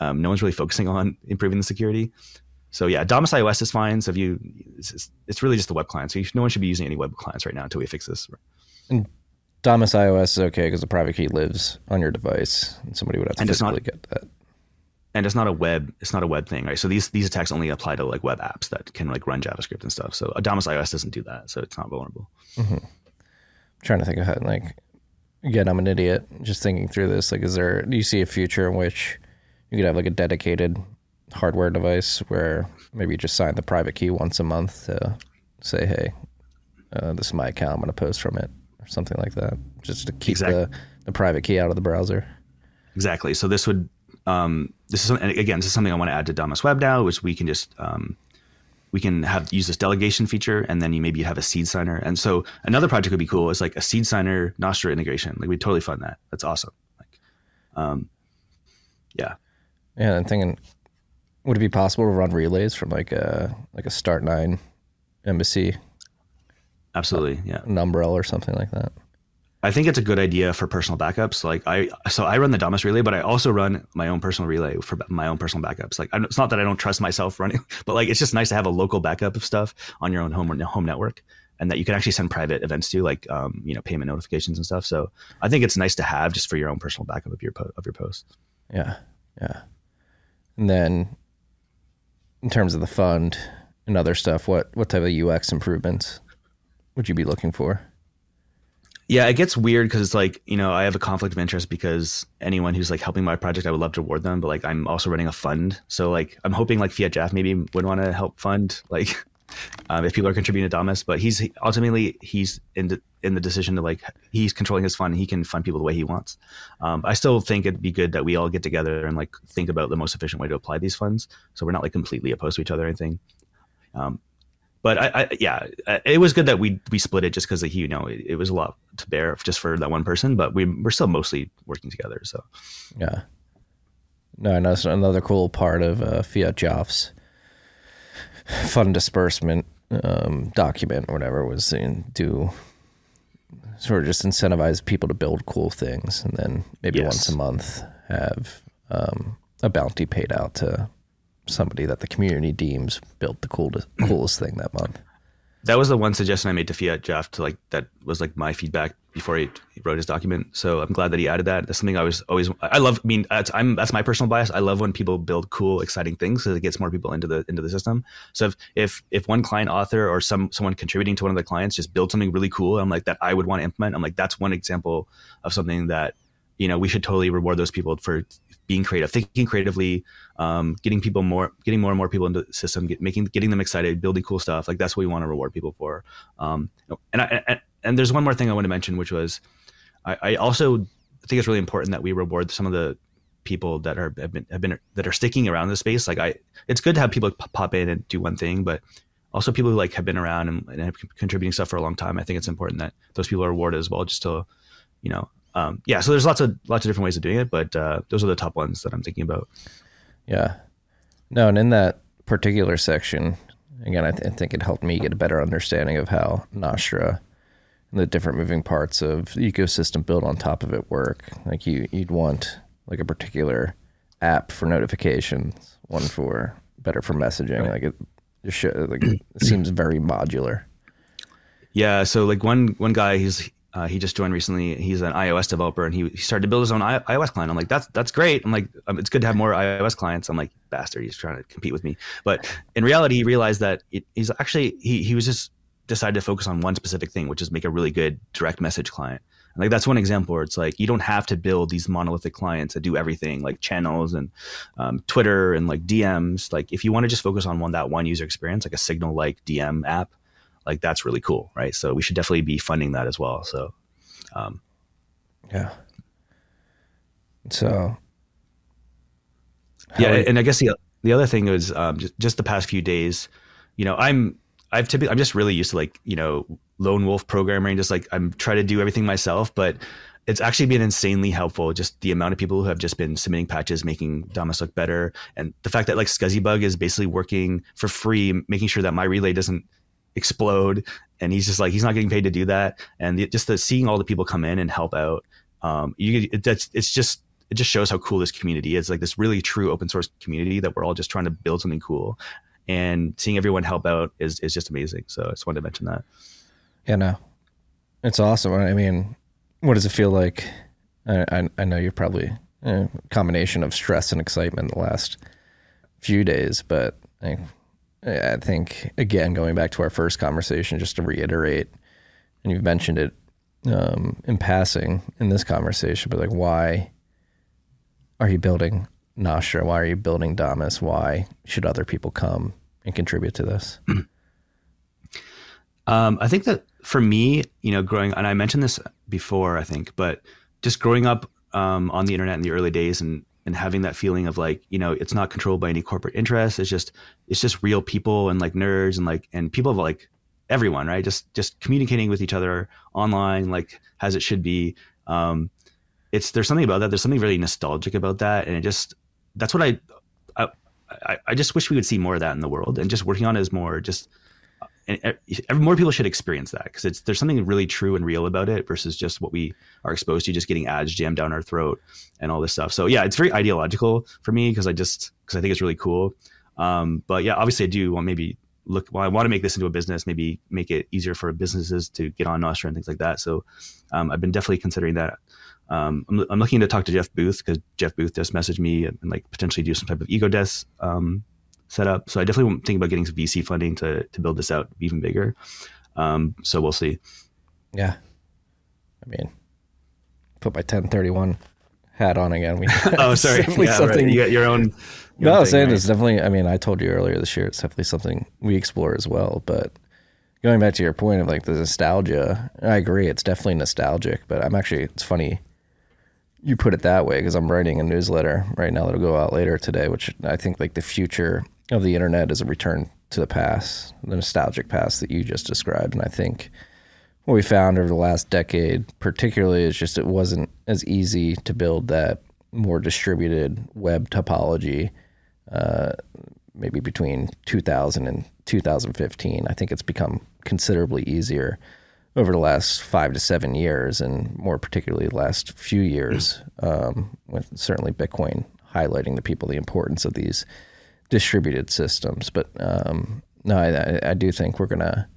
um, no one's really focusing on improving the security. So yeah, Damus iOS is fine. So if you, it's, it's really just the web client. So you, no one should be using any web clients right now until we fix this.
And Damus iOS is okay because the private key lives on your device, and somebody would have to and physically not, get that.
And it's not a web. It's not a web thing, right? So these these attacks only apply to like web apps that can like run JavaScript and stuff. So Damus iOS doesn't do that, so it's not vulnerable.
Mm-hmm. I'm trying to think ahead. Like again, I'm an idiot. Just thinking through this. Like, is there? Do you see a future in which you could have like a dedicated hardware device where maybe you just sign the private key once a month to say, hey, uh, this is my account. I'm going to post from it or something like that, just to keep exactly. the, the private key out of the browser.
Exactly. So this would, um, this is again, this is something I want to add to Damus Web now, which we can just, um, we can have use this delegation feature, and then you maybe have a SeedSigner. And so another project would be cool is like a SeedSigner Nostr integration. Like we totally fund that. That's awesome. Like, um, yeah.
Yeah, I'm thinking would it be possible to run relays from like a like a Start Nine embassy?
Absolutely, yeah.
An Umbrel or something like that.
I think it's a good idea for personal backups. Like I, so I run the Damus relay, but I also run my own personal relay for my own personal backups. Like it's not that I don't trust myself running, but like it's just nice to have a local backup of stuff on your own home home network, and that you can actually send private events to, like um, you know payment notifications and stuff. So I think it's nice to have just for your own personal backup of your po- of your posts.
Yeah, yeah. And then in terms of the fund and other stuff, what what type of UX improvements would you be looking for?
Yeah, it gets weird because it's like you know I have a conflict of interest because anyone who's like helping my project, I would love to reward them, but like I'm also running a fund, so like I'm hoping like Fiatjaf maybe would want to help fund like um, if people are contributing to Damus, but he's ultimately he's in the, in the decision to like he's controlling his fund. He can fund people the way he wants. Um, I still think it'd be good that we all get together and like think about the most efficient way to apply these funds, so we're not like completely opposed to each other or anything. Um, but I, I, yeah, it was good that we we split it just because he, you know, it, it, was a lot to bear just for that one person. But we we're still mostly working together. So
yeah, no, I know another cool part of uh, Fiatjaf's fund disbursement um, document or whatever was in, do sort of just incentivize people to build cool things, and then maybe yes. once a month have um, a bounty paid out to somebody that the community deems built the coolest coolest thing that month.
That was the one suggestion I made to Fiatjaf to like that was like my feedback before he, he wrote his document. So I'm glad that he added that. That's something I was always I love. I mean, that's, I'm that's my personal bias. I love when people build cool, exciting things because it gets more people into the into the system. So if if if one client author or some someone contributing to one of the clients just build something really cool, I'm like that I would want to implement. I'm like that's one example of something that you know we should totally reward those people for being creative, thinking creatively, um, getting people more, getting more and more people into the system, get, making, getting them excited, building cool stuff. Like that's what we want to reward people for. Um, and I, and, and there's one more thing I want to mention, which was, I, I also think it's really important that we reward some of the people that are have been, have been that are sticking around the space. Like I, it's good to have people pop in and do one thing, but also people who like have been around and, and have contributing stuff for a long time. I think it's important that those people are rewarded as well, just to, you know, um, yeah, so there's lots of lots of different ways of doing it, but uh, those are the top ones that I'm thinking about.
Yeah, no, and in that particular section, again, I, th- I think it helped me get a better understanding of how Nostr and the different moving parts of the ecosystem built on top of it work. Like you, you'd want like a particular app for notifications, one for better for messaging. Like it, just show, like it seems very modular.
Yeah, so like one one guy, he's uh, he just joined recently. He's an iOS developer, and he, he started to build his own I- iOS client. I'm like, that's that's great. I'm like, um, it's good to have more iOS clients. I'm like, bastard, he's trying to compete with me. But in reality, he realized that it, he's actually he he was just decided to focus on one specific thing, which is make a really good direct message client. And like that's one example where it's like you don't have to build these monolithic clients that do everything, like channels and um, Twitter and like DMs. Like if you want to just focus on one that one user experience, like a Signal like DM app, like that's really cool, right? So we should definitely be funding that as well. So, um,
yeah. So,
yeah, and I guess the the other thing is um, just just the past few days, you know, I'm I've typically I'm just really used to like you know lone wolf programming, just like I'm trying to do everything myself, but it's actually been insanely helpful. Just the amount of people who have just been submitting patches, making Damus look better, and the fact that like scsiBug is basically working for free, making sure that my relay doesn't explode. And he's just like he's not getting paid to do that. And the, just the seeing all the people come in and help out um you it, that's it's just it just shows how cool this community is like this really true open source community that we're all just trying to build something cool. And seeing everyone help out is is just amazing. So i just wanted to mention that.
Yeah no. It's awesome. I mean what does it feel like? I i, I know you're probably a combination of stress and excitement the last few days but I think again going back to our first conversation, just to reiterate, and you've mentioned it um, in passing in this conversation, but like why are you building Nostr? Why are you building Damus? Why should other people come and contribute to this?
um, I think that for me, you know, growing and I mentioned this before, I think, but just growing up um, on the internet in the early days and and having that feeling of like you know it's not controlled by any corporate interest. It's just it's just real people and like nerds and like and people of like everyone right? Just just communicating with each other online like as it should be. Um it's there's something about that. There's something really nostalgic about that. And it just that's what i i i just wish we would see more of that in the world and just working on it is more just and more people should experience that because it's there's something really true and real about it versus just what we are exposed to, just getting ads jammed down our throat and all this stuff. So yeah, it's very ideological for me because I just because I think it's really cool. Um, but yeah, obviously I do want maybe look. Well, I want to make this into a business, maybe make it easier for businesses to get on Nostr and things like that. So um, I've been definitely considering that. Um, I'm, I'm, looking to talk to Jeff Booth because Jeff Booth just messaged me and, and, like potentially do some type of Ego Death um, set up. So I definitely think about getting some VC funding to to build this out even bigger. Um, so we'll see.
Yeah, I mean, put my Ten31 hat on again. We,
oh, sorry. yeah, something right. you got your own.
Your no, I was saying right? it's definitely. I mean, I told you earlier this year. It's definitely something we explore as well. But going back to your point of like the nostalgia, I agree. It's definitely nostalgic. But I'm actually. It's funny you put it that way because I'm writing a newsletter right now that'll go out later today, which I think like the future of the internet is a return to the past, the nostalgic past that you just described. And I think what we found over the last decade, particularly, is just it wasn't as easy to build that more distributed web topology. Uh, maybe between 2000 and 2015, I think it's become considerably easier over the last five to seven years, and more particularly the last few years, um, with certainly Bitcoin highlighting to people the importance of these distributed systems. But um, no, I, I, do think we're gonna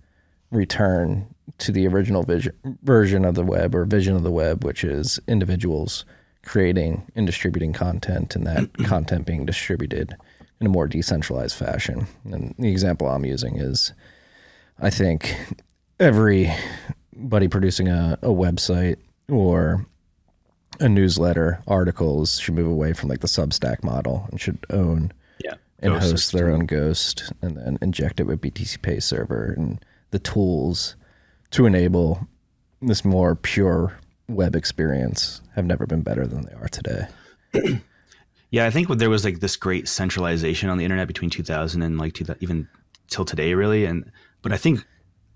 return to the original vision, version of the web or vision of the web, which is individuals creating and distributing content and that content being distributed in a more decentralized fashion. And the example I'm using is I think everybody producing a, a website or a newsletter articles should move away from like the Substack model and should own. And
Ghost
host their own ghost and then inject it with BTCPay Server and the tools to enable this more pure web experience have never been better than they are today.
Yeah, I think there was like this great centralization on the internet between 2000 and like 2000, even till today, really. And but I think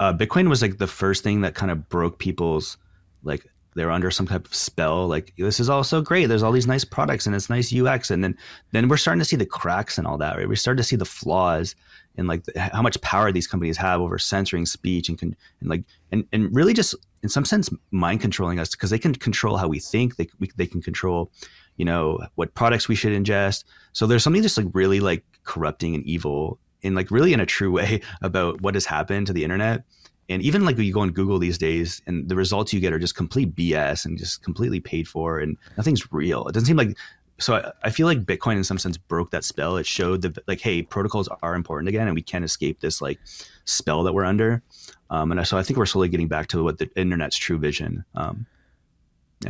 uh, Bitcoin was like the first thing that kind of broke people's like they were under some type of spell. Like this is all so great. There's all these nice products and it's nice UX, and then then we're starting to see the cracks and all that. Right, we started to see the flaws and like the, how much power these companies have over censoring speech and con, and like and and really just in some sense mind controlling us because they can control how we think. They we, they can control you know what products we should ingest so there's something just like really like corrupting and evil in like really in a true way about what has happened to the internet and even like you go on google these days and the results you get are just complete bs and just completely paid for and nothing's real it doesn't seem like so I, I feel like bitcoin in some sense broke that spell it showed that like hey protocols are important again and we can't escape this like spell that we're under um, and so i think we're slowly getting back to what the internet's true vision um,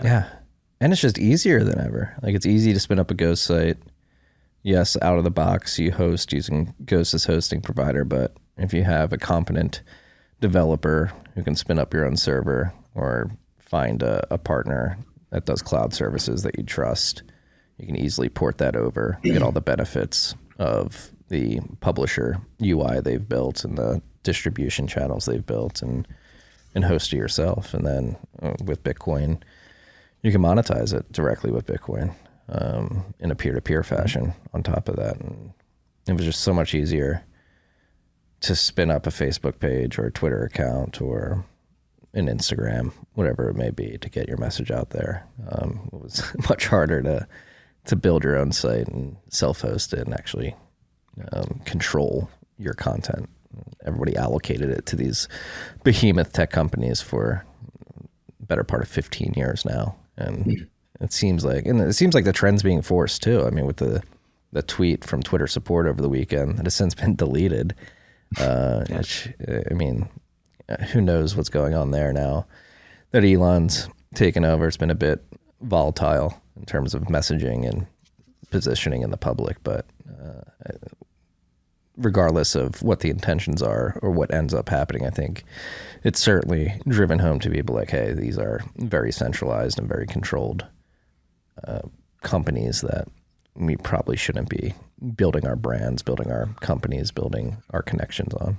Yeah. And it's just easier than ever. Like it's easy to spin up a ghost site. Yes, out of the box, you host using Ghost as hosting provider, but if you have a competent developer who can spin up your own server or find a, a partner that does cloud services that you trust, you can easily port that over, get all the benefits of the publisher UI they've built and the distribution channels they've built and and host it yourself. And then uh, with Bitcoin, you can monetize it directly with Bitcoin um, in a peer-to-peer fashion. On top of that, and it was just so much easier to spin up a Facebook page or a Twitter account or an Instagram, whatever it may be, to get your message out there. Um, it was much harder to to build your own site and self-host it and actually um, control your content. Everybody allocated it to these behemoth tech companies for better part of 15 years now and it seems like and it seems like the trend's being forced too i mean with the the tweet from twitter support over the weekend that has since been deleted uh which i mean who knows what's going on there now that elon's taken over. It's been a bit volatile in terms of messaging and positioning in the public but uh, regardless of what the intentions are or what ends up happening, I think it's certainly driven home to people like, hey, these are very centralized and very controlled uh, companies that we probably shouldn't be building our brands, building our companies, building our connections on.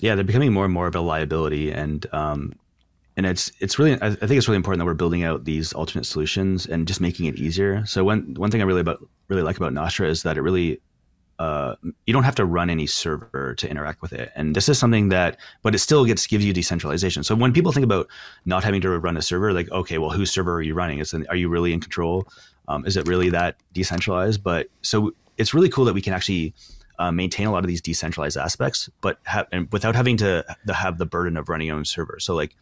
yeah they're becoming more and more of a liability and um and it's it's really I think it's really important that we're building out these alternate solutions and just making it easier. So one one thing I really about really like about Nostr is that it really uh, you don't have to run any server to interact with it, and this is something that but it still gets gives you decentralization. So when people think about not having to run a server, like okay, well whose server are you running? Is are you really in control? Um, is it really that decentralized? But so it's really cool that we can actually uh, maintain a lot of these decentralized aspects, but have and without having to, have the burden of running your own server. So like,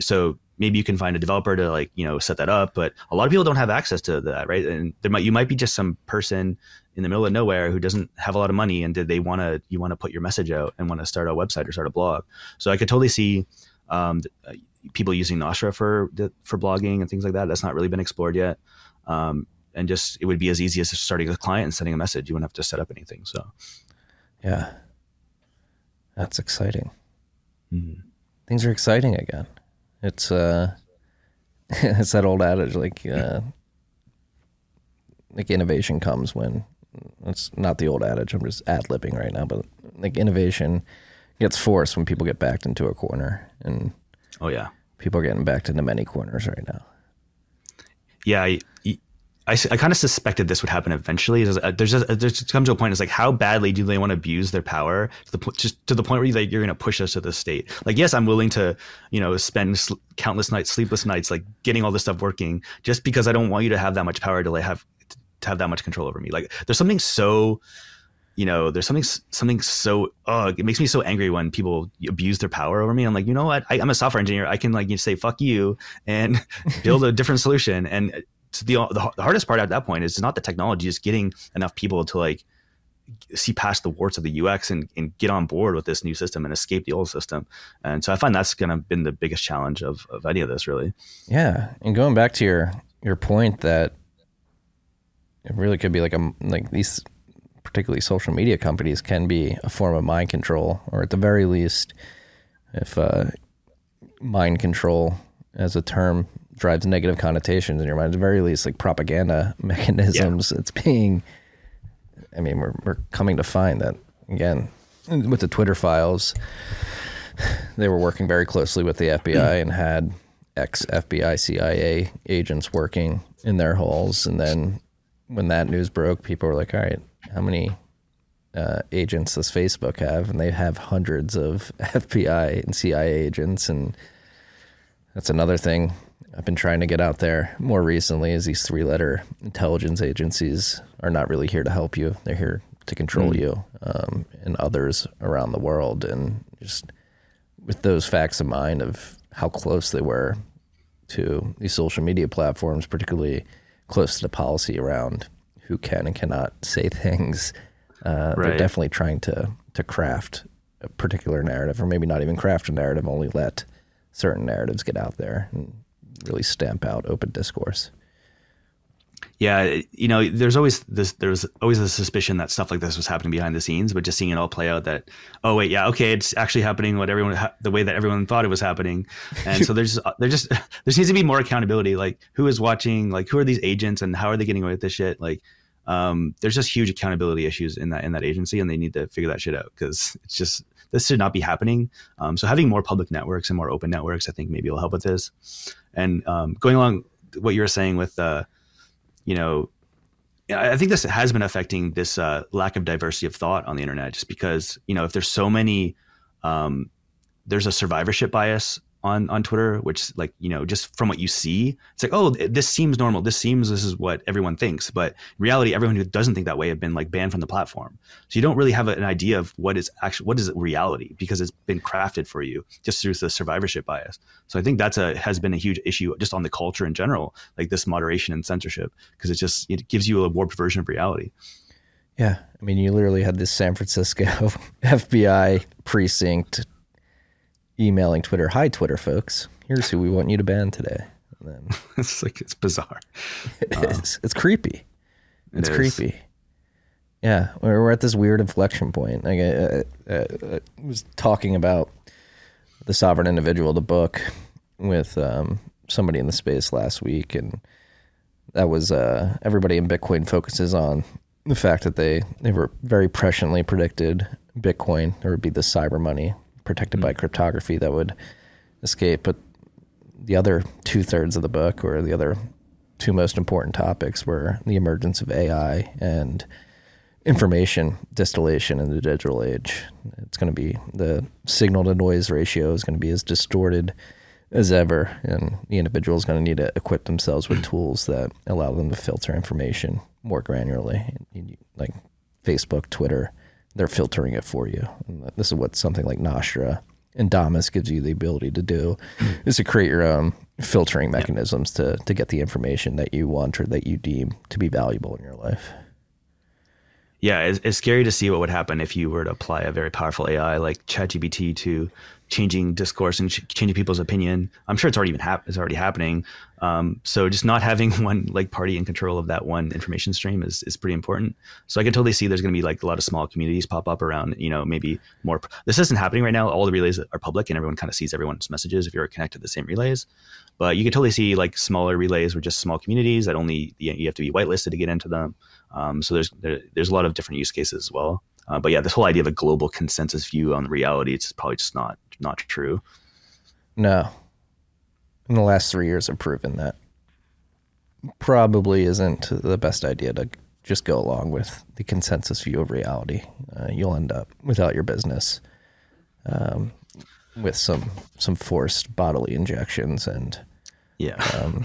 so maybe you can find a developer to like you know set that up, but a lot of people don't have access to that, right? And there might you might be just some person in the middle of nowhere who doesn't have a lot of money, and did they want to you want to put your message out and want to start a website or start a blog. So I could totally see um, uh, people using Nostr for for blogging and things like that. That's not really been explored yet. Um, and just it would be as easy as just starting a client and sending a message. You wouldn't have to set up anything. So
Yeah. That's exciting. Things are exciting again. It's uh it's that old adage like uh like innovation comes when it's not the old adage, I'm just ad libbing right now, but like innovation gets forced when people get backed into a corner and
oh yeah,
people are getting backed into many corners right now.
Yeah. I, I, kind of suspected this would happen eventually. There's, uh, there's come to a point. It's like how badly do they want to abuse their power to the point, just to the point where you, like, you're going to push us to the state. Like yes, I'm willing to you know spend sl- countless nights, sleepless nights, like getting all this stuff working, just because I don't want you to have that much power to like have to have that much control over me. Like there's something so you know, there's something something so uh, it makes me so angry when people abuse their power over me. I'm like, you know what? I, am a software engineer. I can like you say fuck you and build a different solution. And so the, the the hardest part at that point is not the technology, just getting enough people to like see past the warts of the UX and, and get on board with this new system and escape the old system. And so I find that's kind of been the biggest challenge of, of any of this really.
Yeah. And going back to your, your point that it really could be like a, like these particularly social media companies, can be a form of mind control, or at the very least, if uh, mind control as a term drives negative connotations in your mind, at the very least, like propaganda mechanisms, yeah. it's being. I mean, we're we're coming to find that again with the Twitter files. They were working very closely with the FBI and had ex FBI CIA agents working in their halls, and then when that news broke, people were like, "All right, how many uh, agents does Facebook have? And they have hundreds of FBI and CIA agents. And that's another thing I've been trying to get out there more recently is these three letter intelligence agencies are not really here to help you. They're here to control mm. you um, and others around the world. And just with those facts in mind of how close they were to these social media platforms, particularly close to the policy around who can and cannot say things. Uh, right. They're definitely trying to to craft a particular narrative, or maybe not even craft a narrative, only let certain narratives get out there and really stamp out open discourse.
Yeah, you know, there's always this. There's always a suspicion that stuff like this was happening behind the scenes, but just seeing it all play out, that oh wait, yeah, okay, it's actually happening. What everyone, the way that everyone thought it was happening, and so there's there just there needs to be more accountability. Like who is watching? Like who are these agents, and how are they getting away with this shit? Like um, there's just huge accountability issues in that in that agency, and they need to figure that shit out because it's just this should not be happening. Um, so having more public networks and more open networks, I think maybe will help with this. And um, going along what you were saying with, uh, you know, I think this has been affecting this uh, lack of diversity of thought on the internet, just because you know if there's so many, um, there's a survivorship bias on on Twitter, which like you know just from what you see, it's like oh this seems normal. This seems this is what everyone thinks, but in reality, everyone who doesn't think that way have been like banned from the platform. So you don't really have an idea of what is actually what is reality because it's been crafted for you just through the survivorship bias. So I think that's a has been a huge issue just on the culture in general, like this moderation and censorship, because it just it gives you a warped version of reality.
Yeah, I mean, you literally had this San Francisco FBI precinct emailing Twitter, "Hi Twitter folks, here's who we want you to ban today." And then
it's like it's bizarre.
It um, is. It's creepy. It's it creepy. Yeah, we're, we're at this weird inflection point. Like I, I, I, was talking about the sovereign individual, the book, with um, somebody in the space last week, and that was uh, everybody in Bitcoin focuses on the fact that they they were very presciently predicted Bitcoin. There would be the cyber money protected by mm. cryptography that would escape. But the other two thirds of the book, or the other two most important topics, were the emergence of AI and information distillation in the digital age. It's going to be the signal to noise ratio is going to be as distorted as ever, and the individual is going to need to equip themselves with tools that allow them to filter information more granularly, like Facebook, Twitter, they're filtering it for you. And this is what something like Nostr and Damus gives you the ability to do is to create your own filtering mechanisms to to get the information that you want or that you deem to be valuable in your life.
Yeah, it's, it's scary to see what would happen if you were to apply a very powerful AI like ChatGPT to changing discourse and ch- changing people's opinion. I'm sure it's already been hap- it's already happening. Um, so just not having one like party in control of that one information stream is is pretty important. So I can totally see there's going to be like a lot of small communities pop up around. You know, maybe more. This isn't happening right now. All the relays are public and everyone kind of sees everyone's messages if you're connected to the same relays. But you can totally see like smaller relays or just small communities that only you have to be whitelisted to get into them. Um, so there's there, there's a lot of different use cases as well. Uh, but yeah, this whole idea of a global consensus view on reality, it's probably just not not true.
No. In the last three years have proven that probably isn't the best idea to just go along with the consensus view of reality. Uh, you'll end up without your business, um, with some some forced bodily injections and
yeah,
um,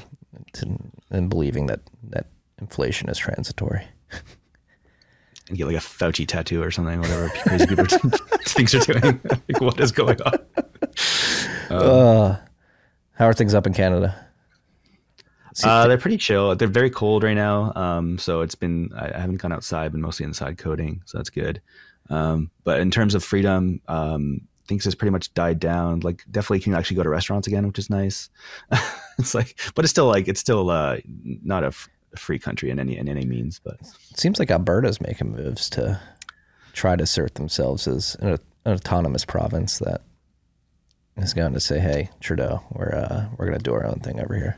to, and believing that that inflation is transitory.
and get like a Fauci tattoo or something, whatever crazy people thinks are doing. like, what is going on?
Uh, how are things up in Canada?
Uh, they're pretty chill. They're very cold right now. Um, so it's been I, I haven't gone outside, been mostly inside coding, so that's good. Um, but in terms of freedom, um, things has pretty much died down. Like definitely can actually go to restaurants again, which is nice. it's like, but it's still like it's still uh, not a, f- a free country in any in any means. But
It seems like Alberta's making moves to try to assert themselves as an, an autonomous province that is going to say, "Hey, Trudeau, we're uh, we're going to do our own thing over here."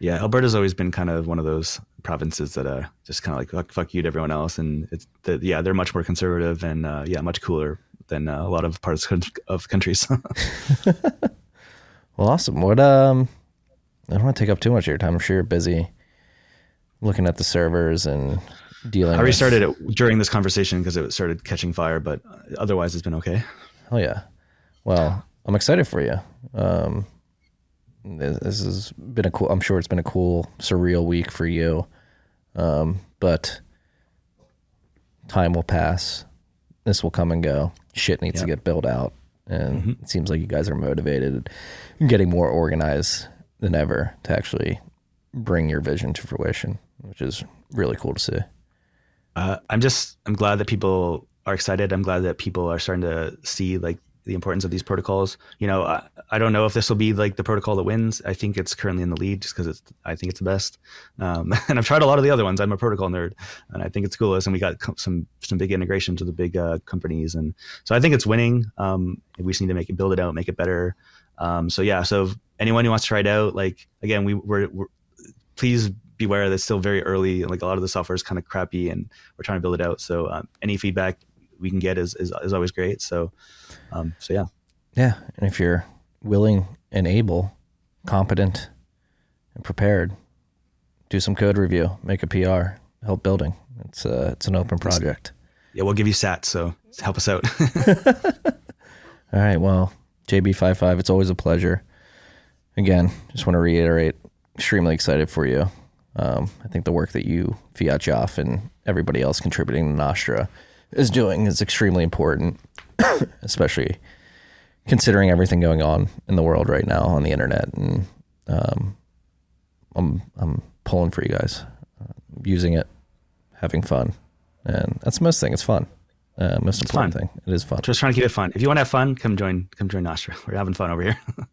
yeah, Alberta's always been kind of one of those provinces that uh just kind of like fuck, fuck you to everyone else, and it's the, yeah they're much more conservative and uh, yeah much cooler than uh, a lot of parts of countries.
Well, awesome. What um, I don't want to take up too much of your time. I'm sure you're busy looking at the servers and dealing.
I
with-
restarted it during this conversation because it started catching fire, but otherwise it's been okay.
Hell yeah. Well, I'm excited for you. Um, this, this has been a cool. I'm sure it's been a cool, surreal week for you. Um, but time will pass. This will come and go. Shit needs to get built out, and it seems like you guys are motivated and getting more organized than ever to actually bring your vision to fruition, which is really cool to see.
Uh, I'm just I'm glad that people are excited. I'm glad that people are starting to see like the importance of these protocols. You know, I, I don't know if this will be like the protocol that wins. I think it's currently in the lead just because it's I think it's the best. Um, and I've tried a lot of the other ones. I'm a protocol nerd, and I think it's coolest. And we got co- some some big integrations with the big uh, companies, and so I think it's winning. Um, we just need to make it build it out, make it better. Um, so yeah, so anyone who wants to try it out, like again, we we're, we're please beware that it's still very early. Like a lot of the software is kind of crappy, and we're trying to build it out. So um, any feedback we can get is, is is always great. So um, so yeah,
Yeah, and if you're willing and able, competent, and prepared, do some code review, make a PR, help building. It's uh, it's an open project.
yeah, we'll give you sat. So help us out.
All right, well, JB55, it's always a pleasure. Again, just want to reiterate, extremely excited for you. Um, I think the work that you, Fiatjaf, and everybody else contributing to Nostr is doing is extremely important, especially considering everything going on in the world right now on the internet. And um, I'm I'm pulling for you guys, uh, using it, having fun, and that's the most thing. It's fun. Uh, most important
fun.
thing. It is fun.
Just trying to keep it fun. If you want to have fun, come join come join Nostr. We're having fun over here.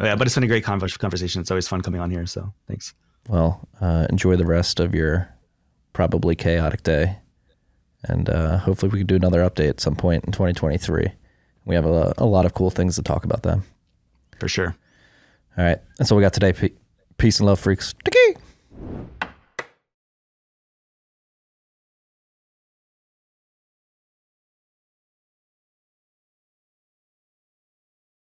yeah, but it's been a great conversation. It's always fun coming on here. So thanks.
Well, uh, enjoy the rest of your probably chaotic day. And uh, hopefully, we can do another update at some point in 2023. We have a, a lot of cool things to talk about then.
For sure.
All right. That's all we got today. Peace and love, freaks. Tiki!